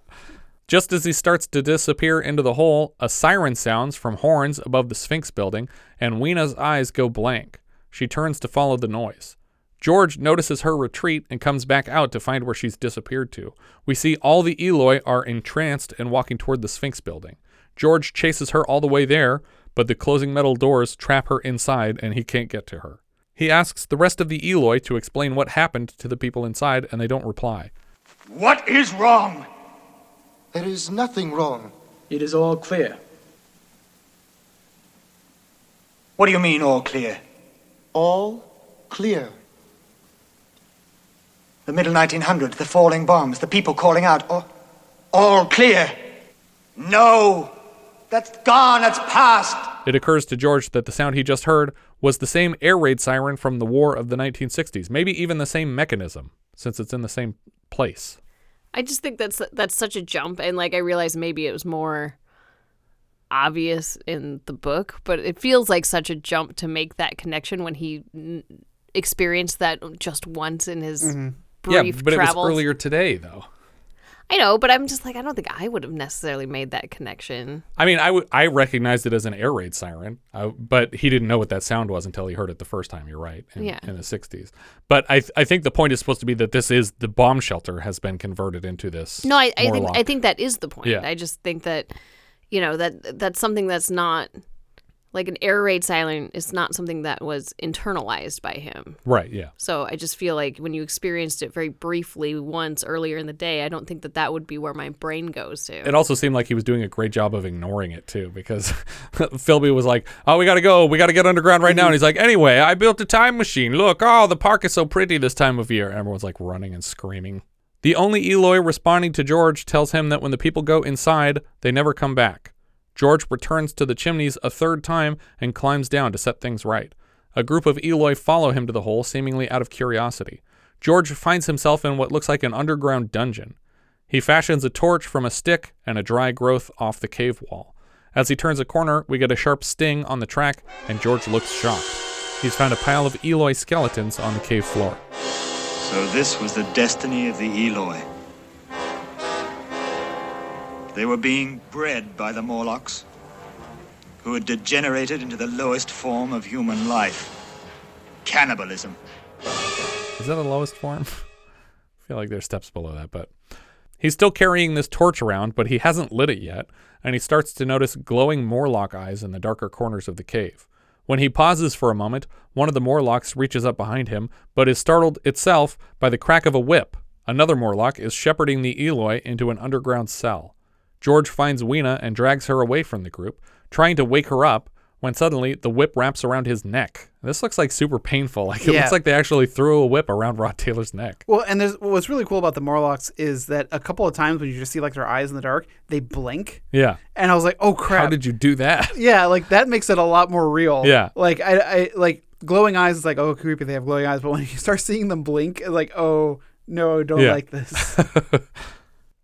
Just as he starts to disappear into the hole, a siren sounds from horns above the Sphinx building, and Weena's eyes go blank. She turns to follow the noise. George notices her retreat and comes back out to find where she's disappeared to. We see all the Eloi are entranced and walking toward the Sphinx building. George chases her all the way there, but the closing metal doors trap her inside and he can't get to her. He asks the rest of the Eloi to explain what happened to the people inside, and they don't reply. What is wrong? There is nothing wrong. It is all clear. What do you mean, all clear? All clear. The middle 1900s, the falling bombs, the people calling out, all, all clear. No! That's gone, that's past! It occurs to George that the sound he just heard was the same air raid siren from the war of the 1960s, maybe even the same mechanism, since it's in the same place. I just think that's that's such a jump, and like I realize maybe it was more obvious in the book, but it feels like such a jump to make that connection when he n- experienced that just once in his yeah, brief but travels. it was earlier today, though. I know, but I'm just like I don't think I would have necessarily made that connection. I mean, I, w- I recognized it as an air raid siren, uh, but he didn't know what that sound was until he heard it the first time. You're right, in, Yeah. in the 60s. But I, th- I think the point is supposed to be that this is the bomb shelter has been converted into this. No, I, I think. I think that is the point. Yeah. I just think that you know that that's something that's not like an air raid siren is not something that was internalized by him. Right, yeah. So I just feel like when you experienced it very briefly once earlier in the day, I don't think that that would be where my brain goes to. It also seemed like he was doing a great job of ignoring it too, because Philby was like, "Oh, we got to go. We got to get underground right now." And he's like, "Anyway, I built a time machine. Look, oh, the park is so pretty this time of year." And everyone's like running and screaming. The only Eloi responding to George tells him that when the people go inside, they never come back. George returns to the chimneys a third time and climbs down to set things right. A group of Eloi follow him to the hole, seemingly out of curiosity. George finds himself in what looks like an underground dungeon. He fashions a torch from a stick and a dry growth off the cave wall. As he turns a corner, we get a sharp sting on the track, and George looks shocked. He's found a pile of Eloi skeletons on the cave floor. So this was the destiny of the Eloi. They were being bred by the Morlocks, who had degenerated into the lowest form of human life cannibalism. Is that the lowest form? I feel like there's steps below that, but he's still carrying this torch around, but he hasn't lit it yet, and he starts to notice glowing Morlock eyes in the darker corners of the cave. When he pauses for a moment, one of the Morlocks reaches up behind him, but is startled itself by the crack of a whip. Another Morlock is shepherding the Eloi into an underground cell. George finds Weena and drags her away from the group, trying to wake her up, when suddenly the whip wraps around his neck. This looks like super painful. Like it Yeah. looks like they actually threw a whip around Rod Taylor's neck. Well, and there's what's really cool about the Morlocks is that a couple of times when you just see like their eyes in the dark, they blink. Yeah. And I was like, oh crap. How did you do that? Yeah, like that makes it a lot more real. Yeah. Like I, I like glowing eyes is like, oh creepy, they have glowing eyes, but when you start seeing them blink, it's like, oh no, don't Yeah. like this.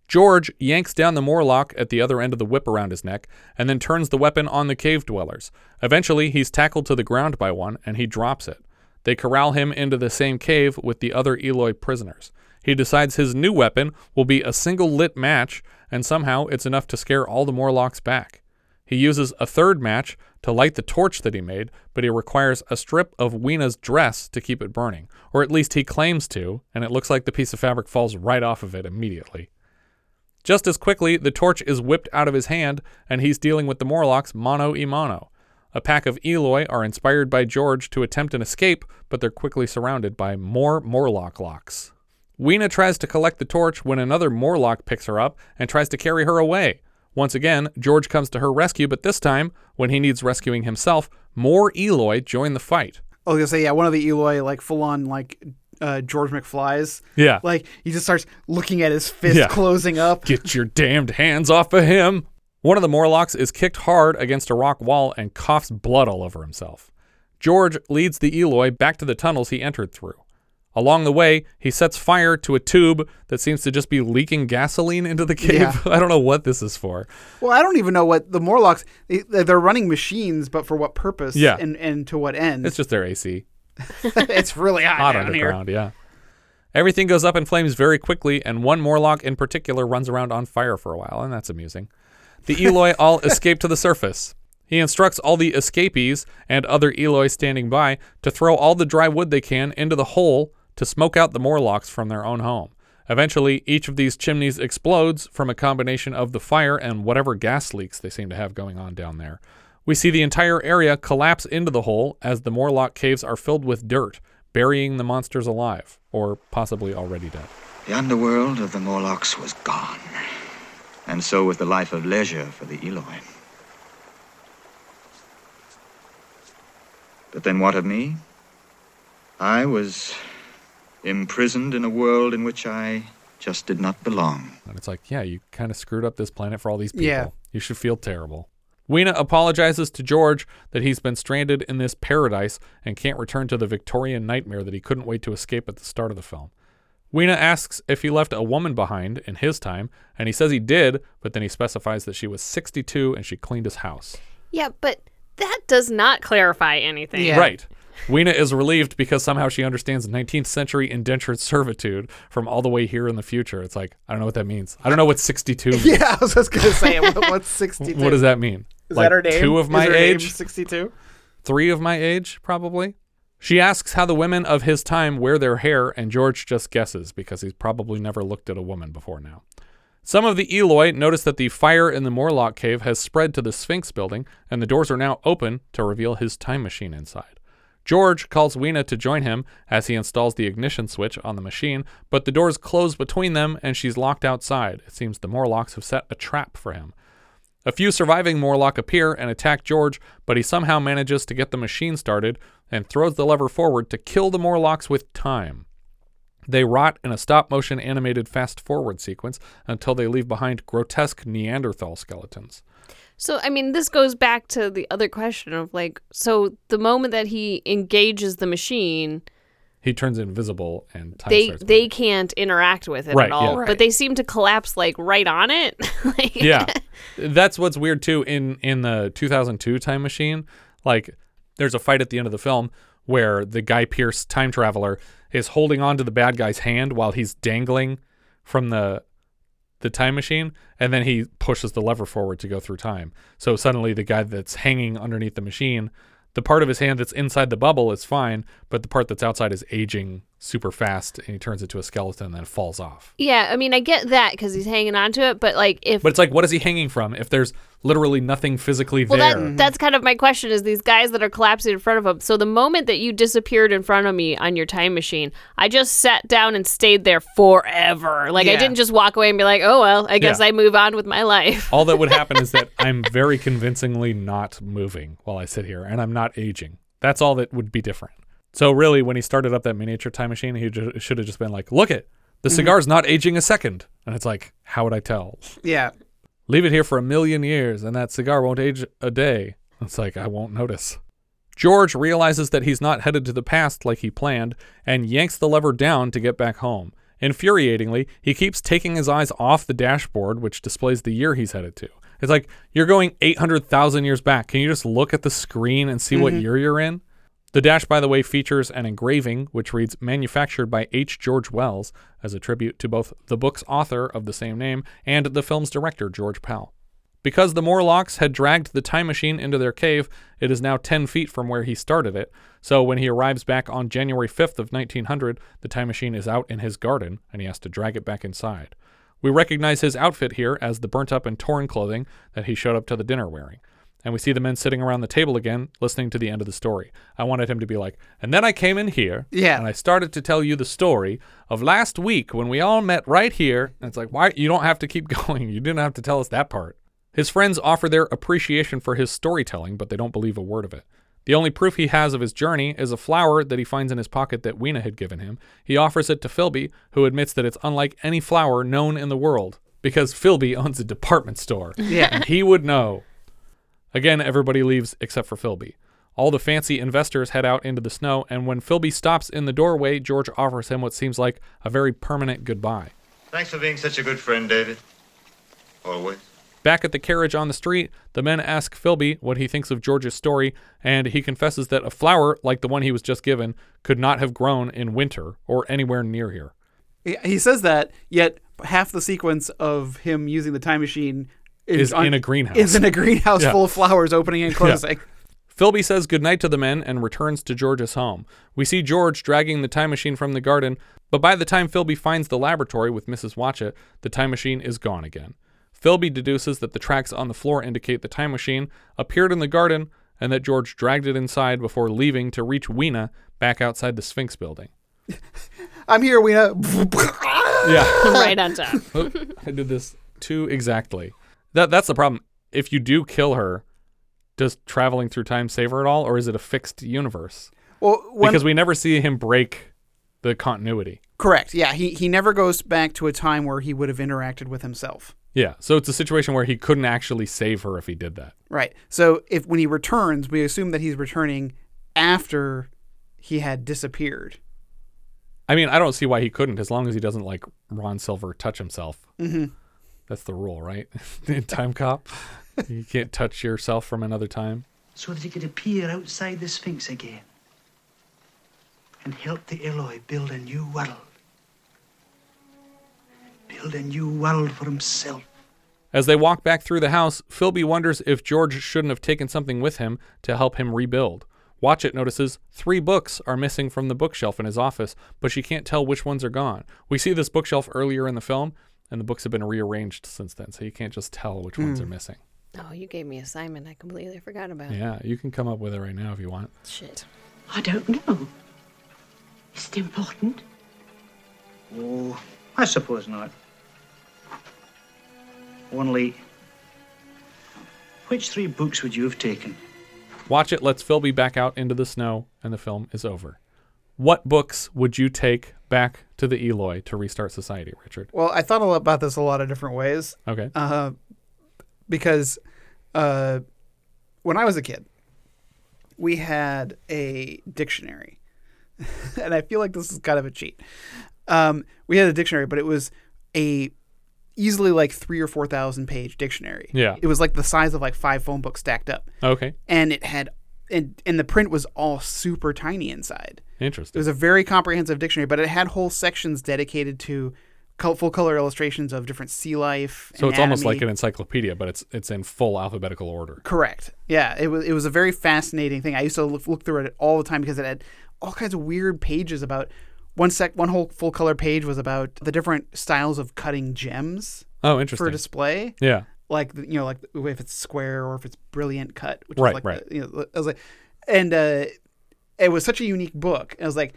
George yanks down the Morlock at the other end of the whip around his neck and then turns the weapon on the cave dwellers. Eventually, he's tackled to the ground by one and he drops it. They corral him into the same cave with the other Eloi prisoners. He decides his new weapon will be a single lit match, and somehow it's enough to scare all the Morlocks back. He uses a third match to light the torch that he made, but he requires a strip of Weena's dress to keep it burning, or at least he claims to, and it looks like the piece of fabric falls right off of it immediately. Just as quickly, the torch is whipped out of his hand, and he's dealing with the Morlocks mano a mano. A pack of Eloi are inspired by George to attempt an escape, but they're quickly surrounded by more Morlock locks. Weena tries to collect the torch when another Morlock picks her up and tries to carry her away. Once again, George comes to her rescue, but this time, when he needs rescuing himself, more Eloi join the fight. I was gonna say, yeah, one of the Eloi like full on like uh, George McFly's. Yeah. Like he just starts looking at his fist Yeah. closing up. Get your damned hands off of him. One of the Morlocks is kicked hard against a rock wall and coughs blood all over himself. George leads the Eloi back to the tunnels he entered through. Along the way, he sets fire to a tube that seems to just be leaking gasoline into the cave. Yeah. I don't know what this is for. Well, I don't even know what the Morlocks. They, they're running machines, but for what purpose? Yeah. and and to what end? It's just their AC. it's really hot, Hot underground, here. yeah. Everything goes up in flames very quickly, and one Morlock in particular runs around on fire for a while, and that's amusing. The Eloi all escape to the surface. He instructs all the escapees and other Eloi standing by to throw all the dry wood they can into the hole to smoke out the Morlocks from their own home. Eventually, each of these chimneys explodes from a combination of the fire and whatever gas leaks they seem to have going on down there. We see the entire area collapse into the hole as the Morlock caves are filled with dirt, burying the monsters alive, or possibly already dead. The underworld of the Morlocks was gone. And so was the life of leisure for the Eloi. But then what of me? I was imprisoned in a world in which I just did not belong. And it's like, yeah, you kind of screwed up this planet for all these people. Yeah. You should feel terrible. Weena apologizes to George that he's been stranded in this paradise and can't return to the Victorian nightmare that he couldn't wait to escape at the start of the film. Weena asks if he left a woman behind in his time, and he says he did, but then he specifies that she was 62 and she cleaned his house. Yeah, but that does not clarify anything. Right. Weena is relieved because somehow she understands 19th century indentured servitude from all the way here in the future. It's like, I don't know what that means. I don't know what 62 means. Yeah, I was just gonna say, what- what's 62? What does that mean? Is like that her name? two of my age? 62? Three of my age, probably. She asks how the women of his time wear their hair, and George just guesses because he's probably never looked at a woman before now. Some of the Eloi notice that the fire in the Morlock cave has spread to the Sphinx building, and the doors are now open to reveal his time machine inside. George calls Weena to join him as he installs the ignition switch on the machine, but the doors close between them and she's locked outside. It seems the Morlocks have set a trap for him. A few surviving Morlock appear and attack George, but he somehow manages to get the machine started and throws the lever forward to kill the Morlocks with time. They rot in a stop motion animated fast forward sequence until they leave behind grotesque Neanderthal skeletons. So, I mean, this goes back to the other question of like, so the moment that he engages the machine, He turns invisible and time they starts. they can't interact with it Right, at all. yeah. But they seem to collapse like right on it. like, yeah, that's what's weird too. In in the 2002 Time Machine, like there's a fight at the end of the film where the Guy Pearce time traveler is holding on to the bad guy's hand while he's dangling from the the time machine, and then he pushes the lever forward to go through time. So suddenly, the guy that's hanging underneath the machine. The part of his hand that's inside the bubble is fine, but the part that's outside is aging super fast, and he turns into a skeleton and then falls off. Yeah, I mean, I get that because he's hanging on to it, but like if But it's like, what is he hanging from if there's literally nothing physically well, there? that that's kind of my question: is these guys that are collapsing in front of him? So the moment that you disappeared in front of me on your time machine, I just sat down and stayed there forever. Like I didn't just walk away and be like, "Oh well, I guess Yeah. I move on with my life." All that would happen is that I'm very convincingly not moving while I sit here, and I'm not aging. That's all that would be different. So really, when he started up that miniature time machine, he ju- should have just been like, "Look it, the Mhm. cigar's not aging a second. and it's like, how would I tell? Yeah. Leave it here for a million years, and that cigar won't age a day. It's like I won't notice. George realizes that he's not headed to the past like he planned and yanks the lever down to get back home. Infuriatingly, he keeps taking his eyes off the dashboard, which displays the year he's headed to. It's like, you're going 800,000 years back. Can you just look at the screen and see what Mhm. year you're in? The dash, by the way, features an engraving which reads Manufactured by H. George Wells as a tribute to both the book's author of the same name and the film's director, George Pal. Because the Morlocks had dragged the time machine into their cave, it is now 10 feet from where he started it. So when he arrives back on January 5th of 1900, the time machine is out in his garden and he has to drag it back inside. We recognize his outfit here as the burnt up and torn clothing that he showed up to the dinner wearing. And we see the men sitting around the table again, listening to the end of the story. I wanted him to be like, and then I came in here, Yeah. and I started to tell you the story of last week when we all met right here. And it's like, why? You don't have to keep going. You didn't have to tell us that part. His friends offer their appreciation for his storytelling, but they don't believe a word of it. The only proof he has of his journey is a flower that he finds in his pocket that Weena had given him. He offers it to Philby, who admits that it's unlike any flower known in the world, because Philby owns a department store. Yeah. And he would know. Again, everybody leaves except for Philby. All the fancy investors head out into the snow, and when Philby stops in the doorway, George offers him what seems like a very permanent goodbye. Thanks for being such a good friend, David. Always. Back at the carriage on the street, the men ask Philby what he thinks of George's story, and he confesses that a flower like the one he was just given could not have grown in winter or anywhere near here. He- He says that, yet half the sequence of him using the time machine Is in a greenhouse. Is in a greenhouse Yeah. full of flowers opening and Yeah. closing. Philby says goodnight to the men and returns to George's home. We see George dragging the time machine from the garden, but by the time Philby finds the laboratory with Mrs. Watchett, the time machine is gone again. Philby deduces that the tracks on the floor indicate the time machine appeared in the garden and that George dragged it inside before leaving to reach Weena back outside the Sphinx building. I'm here, Weena. Yeah. right on time. Oh, I did this too exactly. That that's the problem. If you do kill her, does traveling through time save her at all, or is it a fixed universe? Well, when- because we never see him break the continuity. Correct. Yeah, he he never goes back to a time where he would have interacted with himself. Yeah, so it's a situation where he couldn't actually save her if he did that. Right. So if when he returns, we assume that he's returning after he had disappeared. I mean, I don't see why he couldn't, as long as he doesn't like Ron Silver touch himself. Mhm. That's the rule, right? In Time Cop, you can't touch yourself from another time. So that he could appear outside the Sphinx again. and help the Eloi build a new world. Build a new world for himself. As they walk back through the house, Philby wonders if George shouldn't have taken something with him to help him rebuild. Watchett notices three books are missing from the bookshelf in his office, but she can't tell which ones are gone. We see this bookshelf earlier in the film, and the books have been rearranged since then, so you can't just tell which ones Hmm. are missing. Oh, you gave me a assignment. I completely forgot about. Yeah, you can come up with it right now if you want. Shit. I don't know. Is it important? Oh, I suppose not. Only, which three books would you have taken? Watchett lets Philby back out into the snow, and the film is over. What books would you take back to the Eloi to restart society, Richard? Well, I thought about this a lot of different ways. Okay. Uh, because uh, when I was a kid, we had a dictionary, and I feel like this is kind of a cheat. Um, we had a dictionary, but it was a easily like three or four thousand page dictionary. Yeah. it was like the size of like five phone books stacked up. Okay. and it had and and the print was all super tiny inside. Interesting. It was a very comprehensive dictionary, but it had whole sections dedicated to full color illustrations of different sea life. So it's almost like an encyclopedia, but it's it's in full alphabetical order. Correct. Yeah, it was it was a very fascinating thing. I used to look, look through it all the time because it had all kinds of weird pages about one sec one whole full color page was about the different styles of cutting gems. Oh, interesting. For display. Yeah. Like you know, like if it's square or if it's brilliant cut. Which Right, was like right. The, you know, I was like, and uh, it was such a unique book. And I was like,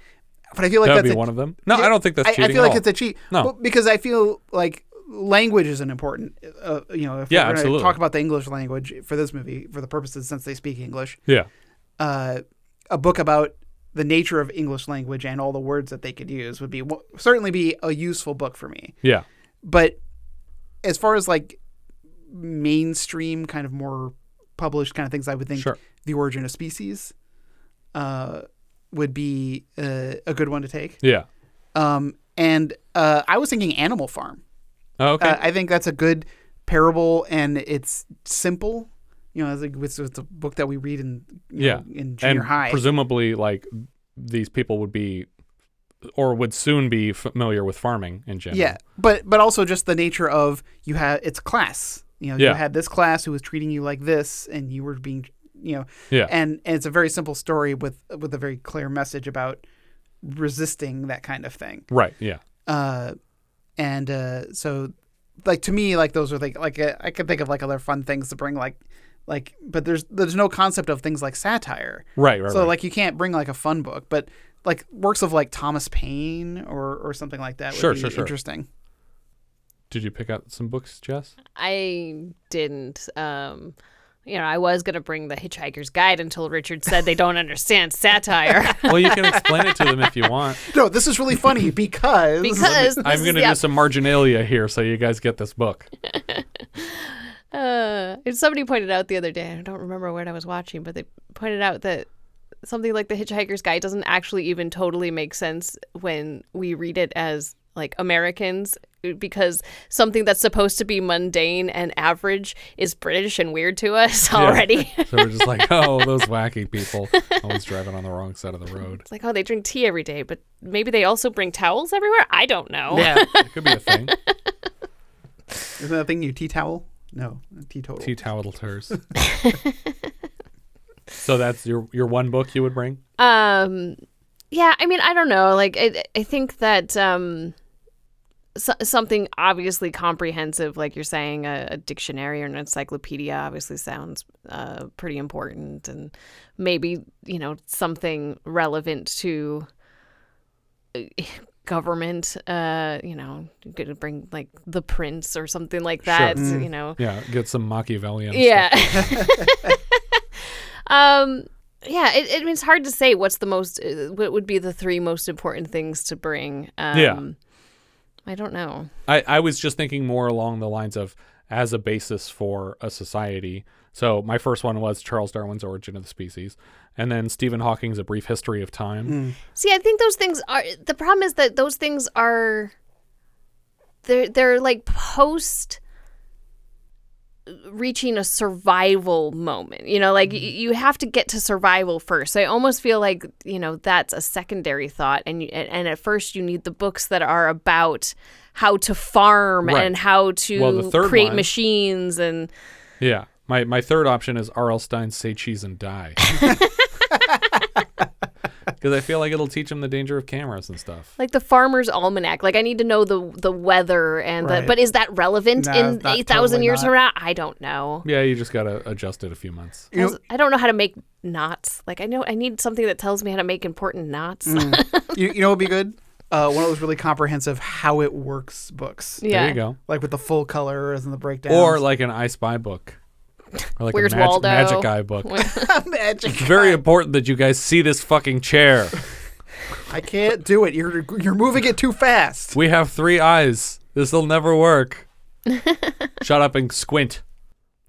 but I feel like That would that's be a- one of them? No, I don't think that's cheating. I, I feel like it's a cheat. No. Well, because I feel like language is an important. Uh, you know, if Yeah, we're absolutely. talk about the English language for this movie, for the purposes since they speak English. Yeah. Uh, a book about the nature of English language and all the words that they could use would be certainly be a useful book for me. Yeah. But as far as like mainstream kind of more published kind of things, I would think Sure. the origin of species uh, would be uh, a good one to take. Yeah. Um, and uh, I was thinking Animal Farm. Oh, okay. Uh, I think that's a good parable, and it's simple. You know, it's, like, it's, it's a book that we read in yeah. know, in junior and high. presumably, like these people would be, or would soon be familiar with farming in general. Yeah, but but also just the nature of you have it's class. You know, Yeah. you had this class who was treating you like this, and you were being, you know, Yeah. And, and it's a very simple story with with a very clear message about resisting that kind of thing. Right. Yeah. Uh, and uh, so like to me, like those are like like uh, I could think of like other fun things to bring like like but there's there's no concept of things like satire. Right, right, So right. like you can't bring like a fun book, but like works of like Thomas Paine or or something like that would Sure, be sure, sure. interesting. Did you pick up some books, Jess? I didn't. Um, you know, I was gonna bring the Hitchhiker's Guide until Richard said they don't understand satire. well, you can explain it to them if you want. No, this is really funny because Because I'm going to is- do some marginalia here so you guys get this book. Uh, somebody pointed out the other day, I don't remember what I was watching, but they pointed out that something like the Hitchhiker's Guide doesn't actually even totally make sense when we read it as like Americans because something that's supposed to be mundane and average is British and weird to us Yeah. already. so we're just like, oh, those wacky people always driving on the wrong side of the road. It's like, oh, they drink tea every day, but maybe they also bring towels everywhere? I don't know. Yeah. It could be a thing. Isn't that a thing you tea towel? No, teetotal. Tea towelers. so that's your your one book you would bring? Um, yeah, I mean, I don't know. Like, I, I think that um, so, something obviously comprehensive, like you're saying, a, a dictionary or an encyclopedia, obviously sounds uh, pretty important, and maybe you know something relevant to uh, government. Uh, you know, you could bring like the prince or something like that. Sure. You know, Yeah, get some Machiavellian. yeah. um. Yeah. It, it, I mean, it's hard to say what's the most. uh, What would be the three most important things to bring? Um, Yeah. I don't know. I, I was just thinking more along the lines of as a basis for a society. So my first one was Charles Darwin's Origin of the Species, and then Stephen Hawking's A Brief History of Time. Hmm. See, I think those things are. The problem is that those things are. They're they're like post. Reaching a survival moment. You know, like y mm-hmm. you have to get to survival first. So I almost feel like you know that's a secondary thought, and you, and and at first you need the books that are about how to farm Right. and how to Well, the third create one- machines and Yeah. My my third option is R.L. Stine Say Cheese and Die. Because I feel like it'll teach them the danger of cameras and stuff. like the farmer's almanac. Like I need to know the the weather and Right. the. But is that relevant No, in eight thousand totally years not. from now? I don't know. Yeah, you just gotta adjust it a few months. I was- I don't know how to make knots. Like I know I need something that tells me how to make important knots. Mm. you, you know what would be good? Uh, one of those really comprehensive how it works books. Yeah. There you go. Like with the full colors and the breakdown. Or like an I Spy book. Or like Where's a mag- Waldo? Magic Eye book. Magic It's very important that you guys see this fucking chair. I can't do it. You're you're moving it too fast. We have three eyes. This'll never work. Shut up and squint.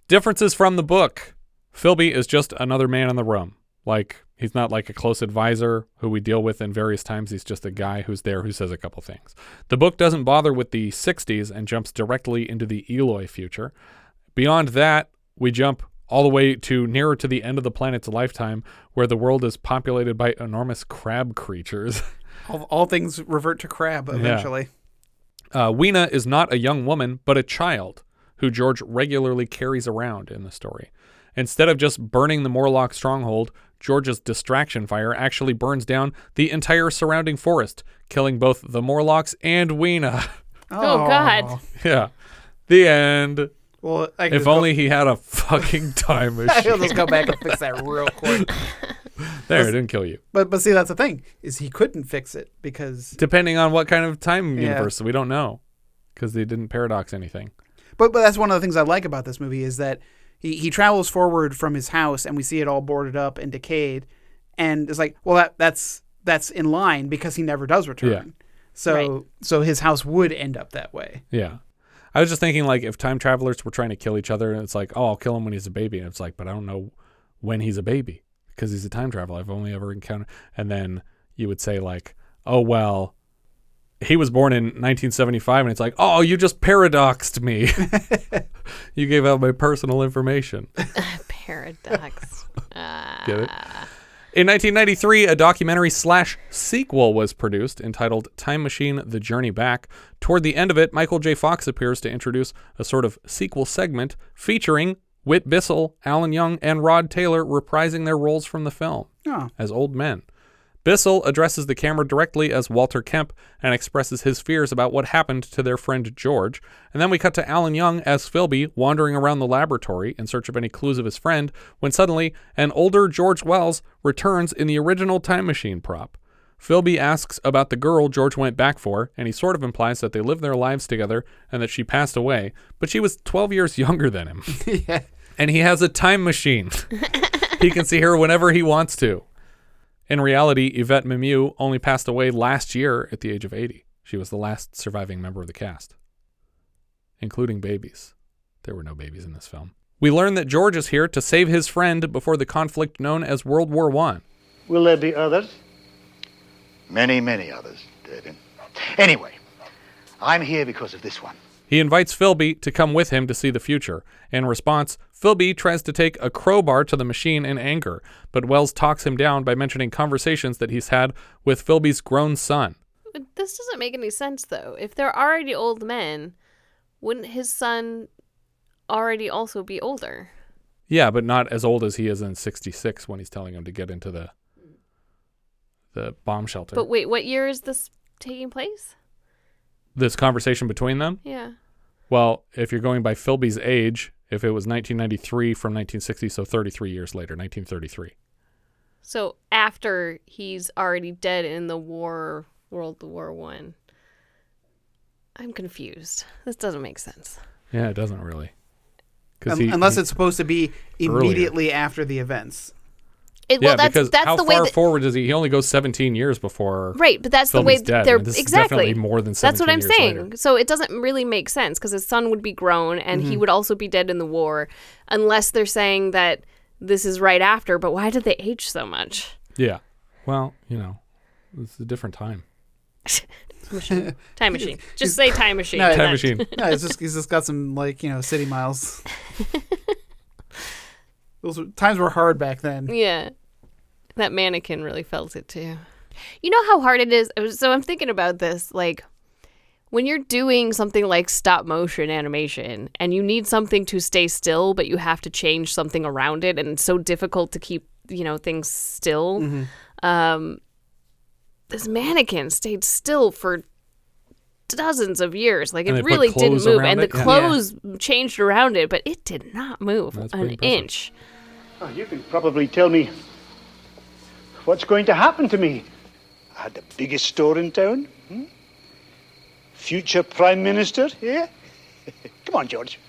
Differences from the book. Philby is just another man in the room. Like, he's not like a close advisor who we deal with in various times. He's just a guy who's there who says a couple things. The book doesn't bother with the 60s and jumps directly into the Eloi future. Beyond that, we jump all the way to nearer to the end of the planet's lifetime, where the world is populated by enormous crab creatures. All, all things revert to crab eventually. Uh, Weena is not a young woman, but a child who George regularly carries around in the story. Instead of just burning the Morlock stronghold, George's distraction fire actually burns down the entire surrounding forest, killing both the Morlocks and Weena. Oh, God. yeah. The end. Well, I if just go- only he had a fucking time machine. He'll just go back and fix that real quick. there, it didn't kill you. But but see, that's the thing is he couldn't fix it because. Depending on what kind of time Yeah. universe, we don't know because they didn't paradox anything. But but that's one of the things I like about this movie is that he he travels forward from his house and we see it all boarded up and decayed, and it's like well that that's that's in line because he never does return. Yeah. So so his house would end up that way. Yeah. I was just thinking like if time travelers were trying to kill each other and it's like, oh, I'll kill him when he's a baby. And it's like, but I don't know when he's a baby because he's a time traveler. I've only ever encountered. And then you would say like, oh, well, he was born in 1975. And it's like, oh, you just paradoxed me. you gave out my personal information. Paradox. Get it? Ah. In 1993, a documentary slash sequel was produced entitled Time Machine The Journey Back. Toward the end of it, Michael J. Fox appears to introduce a sort of sequel segment featuring Whit Bissell, Alan Young, and Rod Taylor reprising their roles from the film Oh. as old men. Bissell addresses the camera directly as Walter Kemp and expresses his fears about what happened to their friend George. And then we cut to Alan Young as Philby wandering around the laboratory in search of any clues of his friend when suddenly an older George Wells returns in the original time machine prop. Philby asks about the girl George went back for, and he sort of implies that they lived their lives together and that she passed away, but she was 12 years younger than him. yeah. And he has a time machine. he can see her whenever he wants to. In reality, Yvette Mimieux only passed away last year at the age of 80. She was the last surviving member of the cast, including babies. There were no babies in this film. We learn that George is here to save his friend before the conflict known as World War One. Will there be others? Many, many others, David. Anyway, I'm here because of this one. He invites Philby to come with him to see the future. In response, Philby tries to take a crowbar to the machine in anger, but Wells talks him down by mentioning conversations that he's had with Philby's grown son. This doesn't make any sense though. If they're already old men, wouldn't his son already also be older? Yeah, but not as old as he is in 66 when he's telling him to get into the the bomb shelter. But wait, what year is this taking place? this conversation between them? Yeah. Well, if you're going by Philby's age, if it was 1993 from 1960, so 33 years later, 1933. So after he's already dead in the war, World War One. I'm confused. This doesn't make sense. Yeah, it doesn't really. Un- um, he- unless he- it's supposed to be Earlier. immediately after the events. It, yeah, well, that's because that's how the way far that, forward does he? He only goes 17 years before. Right, but that's the Philby's way dead. they're this exactly is definitely more than 17 That's what I'm years saying. later. So it doesn't really make sense because his son would be grown and he Mhm. would also be dead in the war, unless they're saying that this is right after. But why did they age so much? Yeah. Well, you know, it's a different time. Machine. Time machine. Just say time machine. No, Time that- machine. no, it's just he's just got some like you know city miles. Those were, times were hard back then. Yeah. That mannequin really felt it too. You know how hard it is? So I'm thinking about this. Like, when you're doing something like stop motion animation and you need something to stay still, but you have to change something around it, and it's so difficult to keep, you know, things still. Mm-hmm. Um, this mannequin stayed still for dozens of years. Like, And it really didn't move. And the it? Yeah. clothes changed around it, but it did not move That's an inch. Oh, you can probably tell me what's going to happen to me. I had the biggest store in town. hmm? Future Prime Minister, yeah? Come on, George.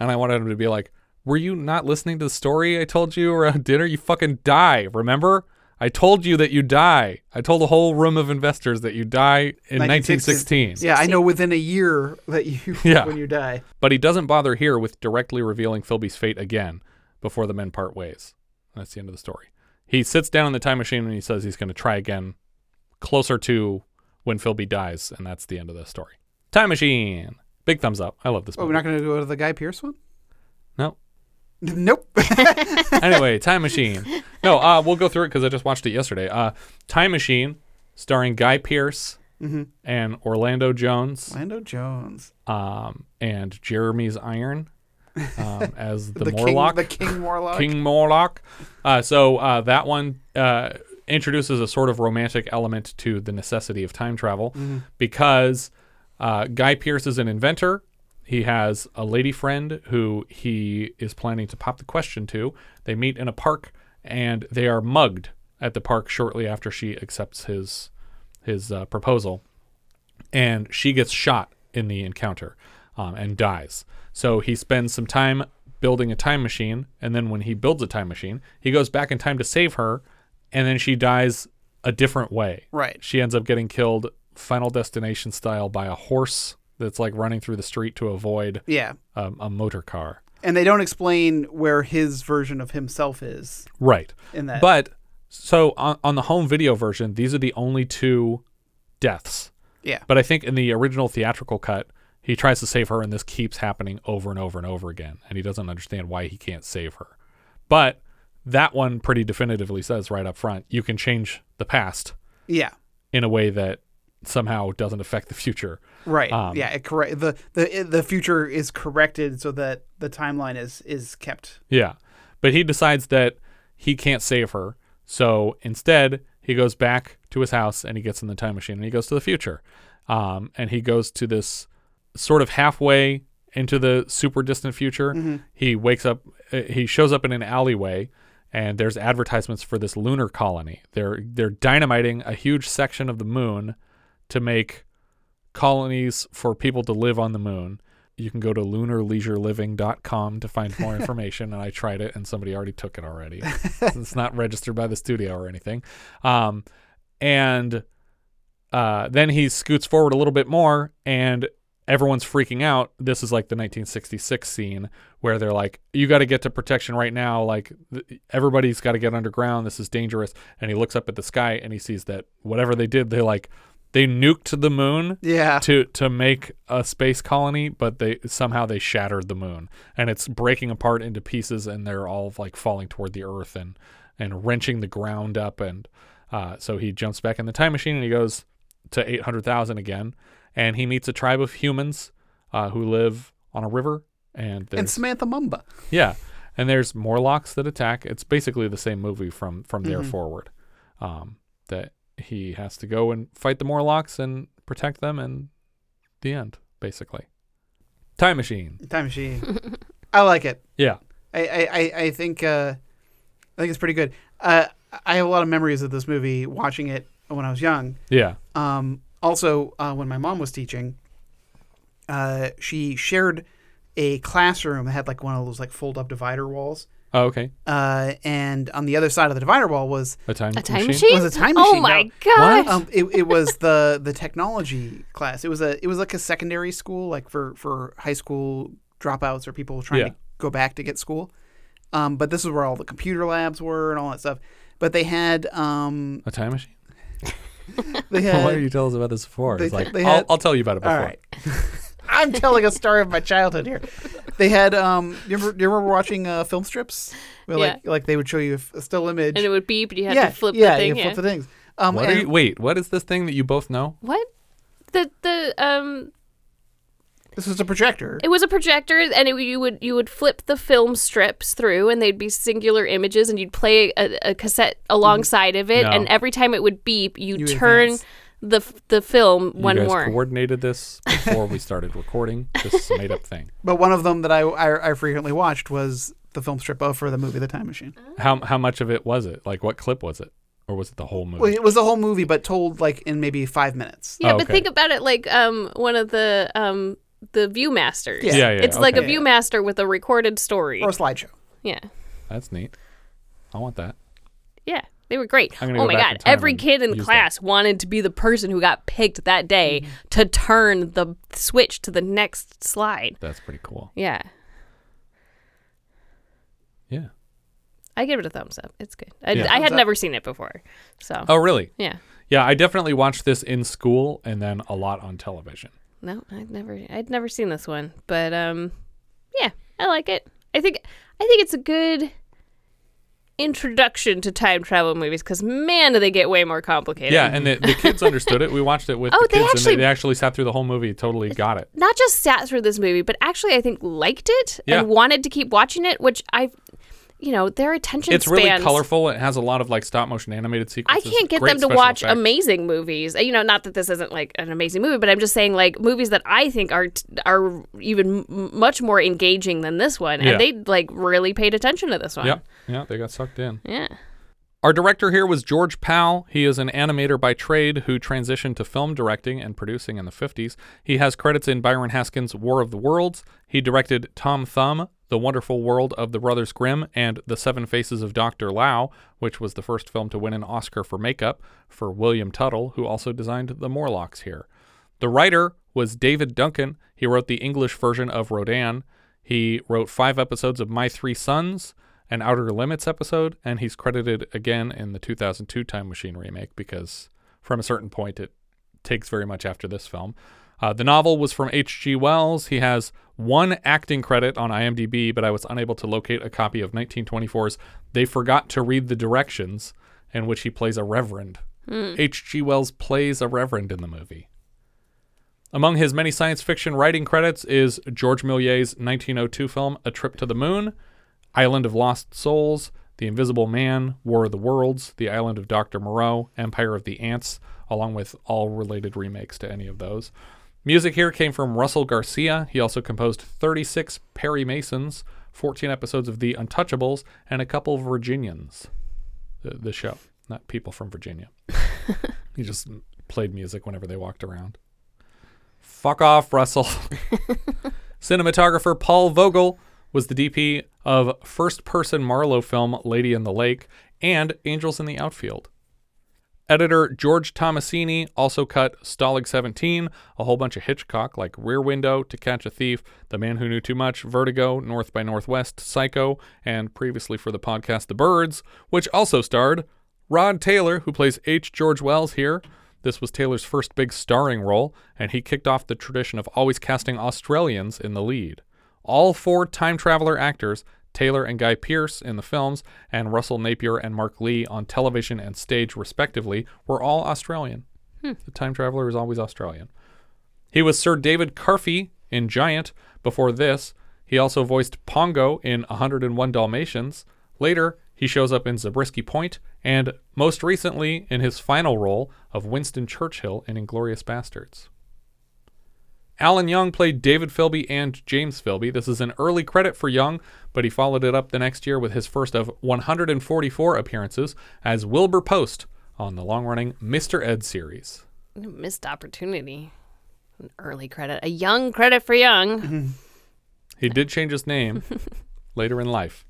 And I wanted him to be like, Were you not listening to the story I told you around dinner? You fucking die, remember? I told you that you die. I told a whole room of investors that you die in 1916. Yeah, I know within a year that you Yeah. when you die. But he doesn't bother here with directly revealing Philby's fate again before the men part ways. And that's the end of the story. He sits down in the time machine and he says he's going to try again closer to when Philby dies, and that's the end of the story. Time machine. Big thumbs up. I love this Oh, movie. we're not going to go to the Guy Pearce one. No. Nope. anyway, Time Machine. No, uh, we'll go through it because I just watched it yesterday. Uh, Time Machine, starring Guy Pearce Mhm. and Orlando Jones, Orlando Jones. um, and Jeremy Irons um, as the, The king- Morlock. the King Morlock. King Morlock. Uh, so uh, that one uh, introduces a sort of romantic element to the necessity of time travel Mhm. because uh, Guy Pearce is an inventor. He has a lady friend who he is planning to pop the question to. They meet in a park and they are mugged at the park shortly after she accepts his his uh, proposal, and she gets shot in the encounter um, and dies. So he spends some time building a time machine, and then when he builds a time machine, he goes back in time to save her, and then she dies a different way. Right. She ends up getting killed Final Destination style by a horse that's like running through the street to avoid Yeah. um, a motor car. And they don't explain where his version of himself is. Right. In that. But so on, on the home video version, these are the only two deaths. Yeah. But I think in the original theatrical cut, he tries to save her, and this keeps happening over and over and over again, and he doesn't understand why he can't save her. But that one pretty definitively says right up front, you can change the past Yeah. in a way that somehow doesn't affect the future. Right. Um, yeah. It correct. The the the future is corrected so that the timeline is is kept. Yeah. But he decides that he can't save her. So instead, he goes back to his house and he gets in the time machine and he goes to the future. Um, and he goes to this sort of halfway into the super distant future. Mhm. He wakes up, uh, he shows up in an alleyway and there's advertisements for this lunar colony. They're they're dynamiting a huge section of the moon to make colonies for people to live on the moon. You can go to lunarleisureliving.com to find more information. and I tried it, and somebody already took it already. it's not registered by the studio or anything. Um, and uh, then he scoots forward a little bit more, and everyone's freaking out. This is like the 1966 scene where they're like, "You got to get to protection right now! Like th- everybody's got to get underground. This is dangerous." And he looks up at the sky and he sees that whatever they did, they like they nuked the moon Yeah. to to make a space colony, but they somehow they shattered the moon and it's breaking apart into pieces and they're all like falling toward the earth and and wrenching the ground up and uh, so he jumps back in the time machine and he goes to 800,000 again and he meets a tribe of humans uh, who live on a river and And Samantha Mumba. yeah, and there's Morlocks that attack. It's basically the same movie from from there Mhm. forward. Um, that he has to go and fight the Morlocks and protect them, and the end, basically. Time machine. Time machine. I like it. Yeah. I I, I, I think uh, I think it's pretty good. Uh, I have a lot of memories of this movie watching it when I was young. Yeah. Um, also, uh, when my mom was teaching, uh, she shared a classroom that had like one of those like fold up divider walls. Oh, okay. Uh, and on the other side of the divider wall was A time A time machine? machine? was a time Oh my no. gosh. Um, it, it was the the technology class. It was a it was like a secondary school, like for for high school dropouts or people trying Yeah. to go back to get school. Um, but this is where all the computer labs were and all that stuff. But they had um, A time machine. They Why had, don't you tell us about this before? they- It's like, they I'll, I'll tell you about it before. All right. I'm telling a story of my childhood here. They had um. You remember, you remember watching uh, film strips? Where, like Yeah. like they would show you a f- a still image, And it would beep, and you had yeah, to flip yeah, the thing. you flip the things. Um, What are and- you, wait, what is this thing that you both know? What? The the um. This was a projector. It was a projector, and it, you would you would flip the film strips through, and they'd be singular images, and you'd play a, a cassette alongside of it, No. and every time it would beep, you, You turn advance. the f- the film You one guys more. coordinated this before we started recording. This is a made up thing. But one of them that I, I I frequently watched was the film strip of for the movie The Time Machine. How how much of it was it? Like what clip was it? Or was it the whole movie? Well, it was the whole movie, but told like in maybe five minutes. Yeah, Oh, but okay. think about it like um one of the um the ViewMasters. Yeah. Yeah, yeah, It's like a okay. ViewMaster with a recorded story. Or a slideshow. Yeah. That's neat. I want that. Yeah. They were great. I'm Oh go my god. Every kid in the use class wanted to be the person who got picked that day Mm-hmm. to turn the switch to the next slide. That's pretty cool. Yeah. Yeah. I give it a thumbs up. It's good. I, Yeah. I had up. never seen it before. So Oh really? Yeah. Yeah, I definitely watched this in school and then a lot on television. No, I'd never I'd never seen this one. But um yeah, I like it. I think I think it's a good introduction to time travel movies because man do they get way more complicated. Yeah, and the, the kids understood it. We watched it with Oh, the they kids actually- and they, they actually sat through the whole movie, totally got it. not just sat through this movie, but actually I think liked it Yeah. and wanted to keep watching it, which I you know, their attention It's really colorful. It has a lot of like stop motion animated sequences I can't get them to watch effects. amazing movies. You know, not that this isn't like an amazing movie, but I'm just saying like movies that I think are are even m- much more engaging than this one, Yeah. and they like really paid attention to this one. Yeah, yeah, they got sucked in. Yeah. Our director here was George Pal. He is an animator by trade who transitioned to film directing and producing in the 50s. He has credits in Byron Haskin's War of the Worlds. He directed Tom Thumb, The Wonderful World of the Brothers Grimm, and The Seven Faces of Dr. Lao, which was the first film to win an Oscar for makeup for William Tuttle, who also designed the Morlocks here. The writer was David Duncan. He wrote the English version of Rodan. He wrote five episodes of My Three Sons, an Outer Limits episode, and he's credited again in the 2002 Time Machine remake because from a certain point it takes very much after this film. Uh, the novel was from H.G. Wells. He has one acting credit on IMDb, but I was unable to locate a copy of 1924's They Forgot to Read the Directions, in which he plays a reverend. H.G. Wells plays a reverend in the movie. Among his many science fiction writing credits is George Méliès's 1902 film A Trip to the Moon, Island of Lost Souls, The Invisible Man, War of the Worlds, The Island of Dr. Moreau, Empire of the Ants, along with all related remakes to any of those. Music here came from Russell Garcia. He also composed 36 Perry Masons, 14 episodes of The Untouchables, and a couple of Virginians. The, the show, not people from Virginia. he just played music whenever they walked around. Fuck off, Russell. Cinematographer Paul Vogel was the DP of first person Marlowe film Lady in the Lake and Angels in the Outfield. Editor George Tomasini also cut Stalag 17, a whole bunch of Hitchcock like Rear Window, To Catch a Thief, The Man Who Knew Too Much, Vertigo, North by Northwest, Psycho, and previously for the podcast The Birds, which also starred Rod Taylor, who plays H. George Wells here. This was Taylor's first big starring role, and he kicked off the tradition of always casting Australians in the lead. All four time traveler actors, Taylor and Guy Pearce in the films, and Russell Napier and Mark Lee on television and stage, respectively, were all Australian. Hmm. The time traveler is always Australian. He was Sir David Carfey in Giant. Before this, he also voiced Pongo in 101 Dalmatians. Later, he shows up in Zabriskie Point, and most recently in his final role of Winston Churchill in Inglourious Basterds. Alan Young played David Filby and James Filby. This is an early credit for Young, but he followed it up the next year with his first of 144 appearances as Wilbur Post on the long running Mr. Ed series. Missed opportunity. An early credit. A young credit for young. He did change his name later in life.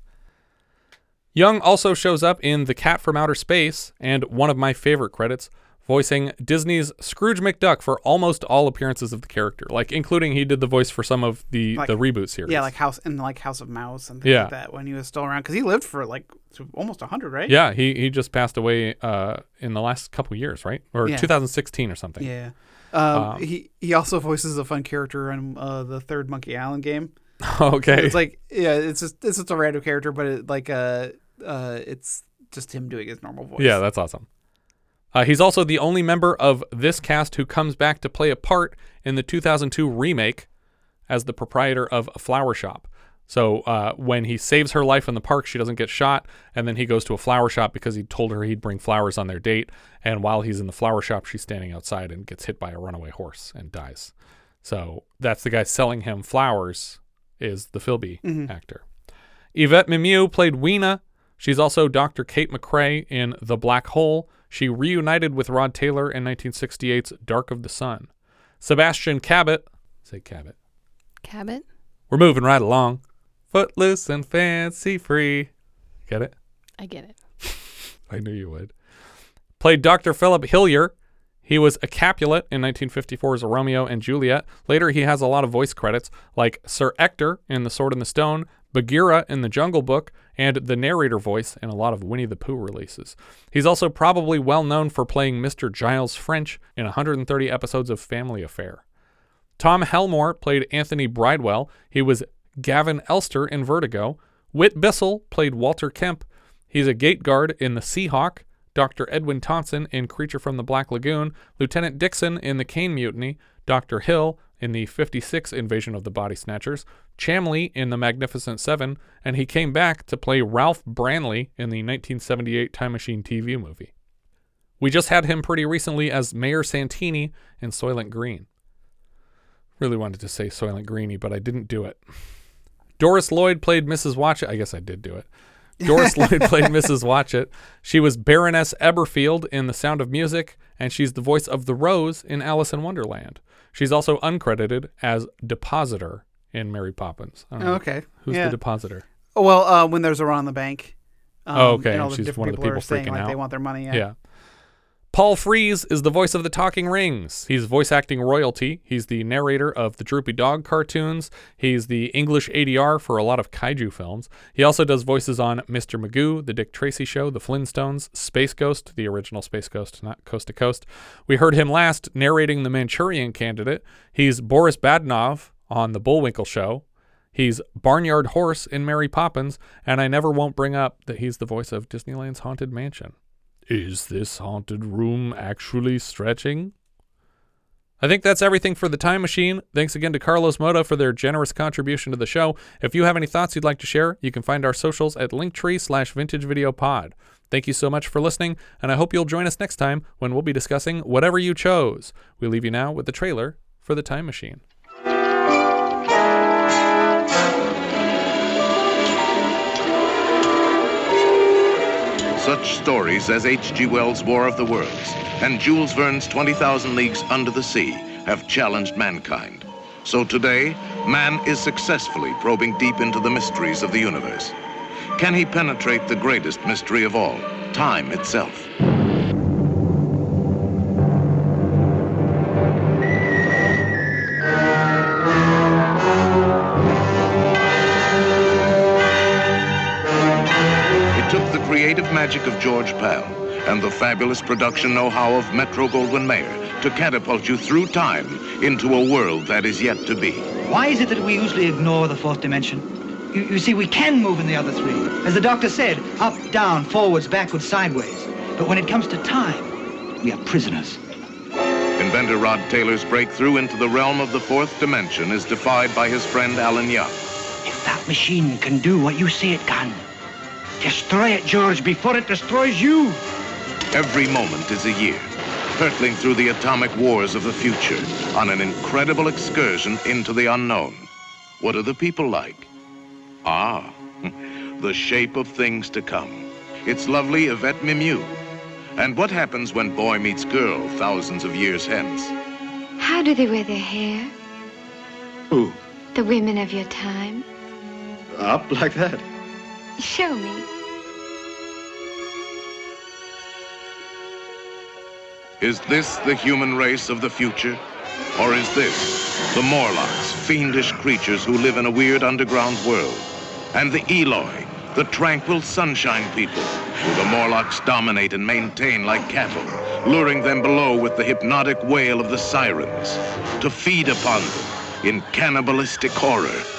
Young also shows up in The Cat from Outer Space and one of my favorite credits, voicing Disney's Scrooge McDuck for almost all appearances of the character, like including he did the voice for some of the Like- the reboot series. Yeah, like House and like House of Mouse and things Yeah. like that when he was still around because he lived for like almost hundred, right? Yeah, he he just passed away uh, in the last couple years, right? Or Yeah. 2016 or something. Yeah. Um, Um, he he also voices a fun character in uh, the third Monkey Island game. Okay. It's like yeah, it's just it's just a random character, but it, like uh uh it's just him doing his normal voice. Yeah, that's awesome. Uh, he's also the only member of this cast who comes back to play a part in the 2002 remake as the proprietor of a flower shop. So uh, when he saves her life in the park, she doesn't get shot, and then he goes to a flower shop because he told her he'd bring flowers on their date. And while he's in the flower shop, she's standing outside and gets hit by a runaway horse and dies. So that's the guy selling him flowers is the Filby Mhm. actor. Yvette Mimieux played Weena. She's also Dr. Kate McCrae in The Black Hole. She reunited with Rod Taylor in 1968's Dark of the Sun. Sebastian Cabot, say Cabot. Cabot? We're moving right along. Footloose and fancy free. Get it? I get it. I knew you would. Played Dr. Philip Hillier. He was a Capulet in 1954's Romeo and Juliet. Later, he has a lot of voice credits, like Sir Ector in The Sword and the Stone, Bagheera in The Jungle Book, and the narrator voice in a lot of Winnie the Pooh releases. He's also probably well known for playing Mr. Giles French in 130 episodes of Family Affair. Tom Helmore played Anthony Bridewell. He was Gavin Elster in Vertigo. Whit Bissell played Walter Kemp. He's a gate guard in The Seahawk. Dr. Edwin Thompson in Creature from the Black Lagoon. Lieutenant Dixon in The Caine Mutiny. Dr. Hill in the 56 Invasion of the Body Snatchers. Chamlee in The Magnificent Seven. And he came back to play Ralph Branley in the 1978 Time Machine TV movie. We just had him pretty recently as Mayor Santini in Soylent Green. Really wanted to say Soylent Greeny, but I didn't do it. Doris Lloyd played Mrs. Watchett. I guess I did do it. Doris Lloyd played Mrs. Watchett. She was Baroness Eberfield in The Sound of Music, and she's the voice of the Rose in Alice in Wonderland. She's also uncredited as Depositor in Mary Poppins. I don't know. Okay. Who's Yeah. the Depositor? Oh, well, uh, when there's a run on the bank. Um, oh, okay. And all the she's one of the people, people are saying freaking like out. they want their money. Yeah. Yeah. Paul Frees is the voice of the Talking Rings. He's voice acting royalty. He's the narrator of the Droopy Dog cartoons. He's the English ADR for a lot of kaiju films. He also does voices on Mr. Magoo, The Dick Tracy Show, The Flintstones, Space Ghost, the original Space Ghost, not Coast to Coast. We heard him last narrating The Manchurian Candidate. He's Boris Badenov on The Bullwinkle Show. He's Barnyard Horse in Mary Poppins, and I never won't bring up that he's the voice of Disneyland's Haunted Mansion. Is this haunted room actually stretching? I think that's everything for the time machine. Thanks again to Carlos Moda for their generous contribution to the show. If you have any thoughts you'd like to share, you can find our socials at linktree slash vintage video pod. Thank you so much for listening, and I hope you'll join us next time when we'll be discussing whatever you chose. We leave you now with the trailer for the time machine. Such stories as H.G. Wells' War of the Worlds and Jules Verne's 20,000 Leagues Under the Sea have challenged mankind. So today, man is successfully probing deep into the mysteries of the universe. Can he penetrate the greatest mystery of all, time itself? Magic of George Pal and the fabulous production know-how of Metro Goldwyn Mayer to catapult you through time into a world that is yet to be. Why is it that we usually ignore the fourth dimension? You, you see, we can move in the other three. As the doctor said, up, down, forwards, backwards, sideways. But when it comes to time, we are prisoners. Inventor Rod Taylor's breakthrough into the realm of the fourth dimension is defied by his friend Alan Young. If that machine can do what you say it can. Destroy it, George, before it destroys you. Every moment is a year, hurtling through the atomic wars of the future on an incredible excursion into the unknown. What are the people like? Ah, the shape of things to come. It's lovely Yvette Mimieux. And what happens when boy meets girl thousands of years hence? How do they wear their hair? Who? The women of your time? Up like that? Show me. Is this the human race of the future? Or is this the Morlocks, fiendish creatures who live in a weird underground world? And the Eloi, the tranquil sunshine people, who the Morlocks dominate and maintain like cattle, luring them below with the hypnotic wail of the sirens, to feed upon them in cannibalistic horror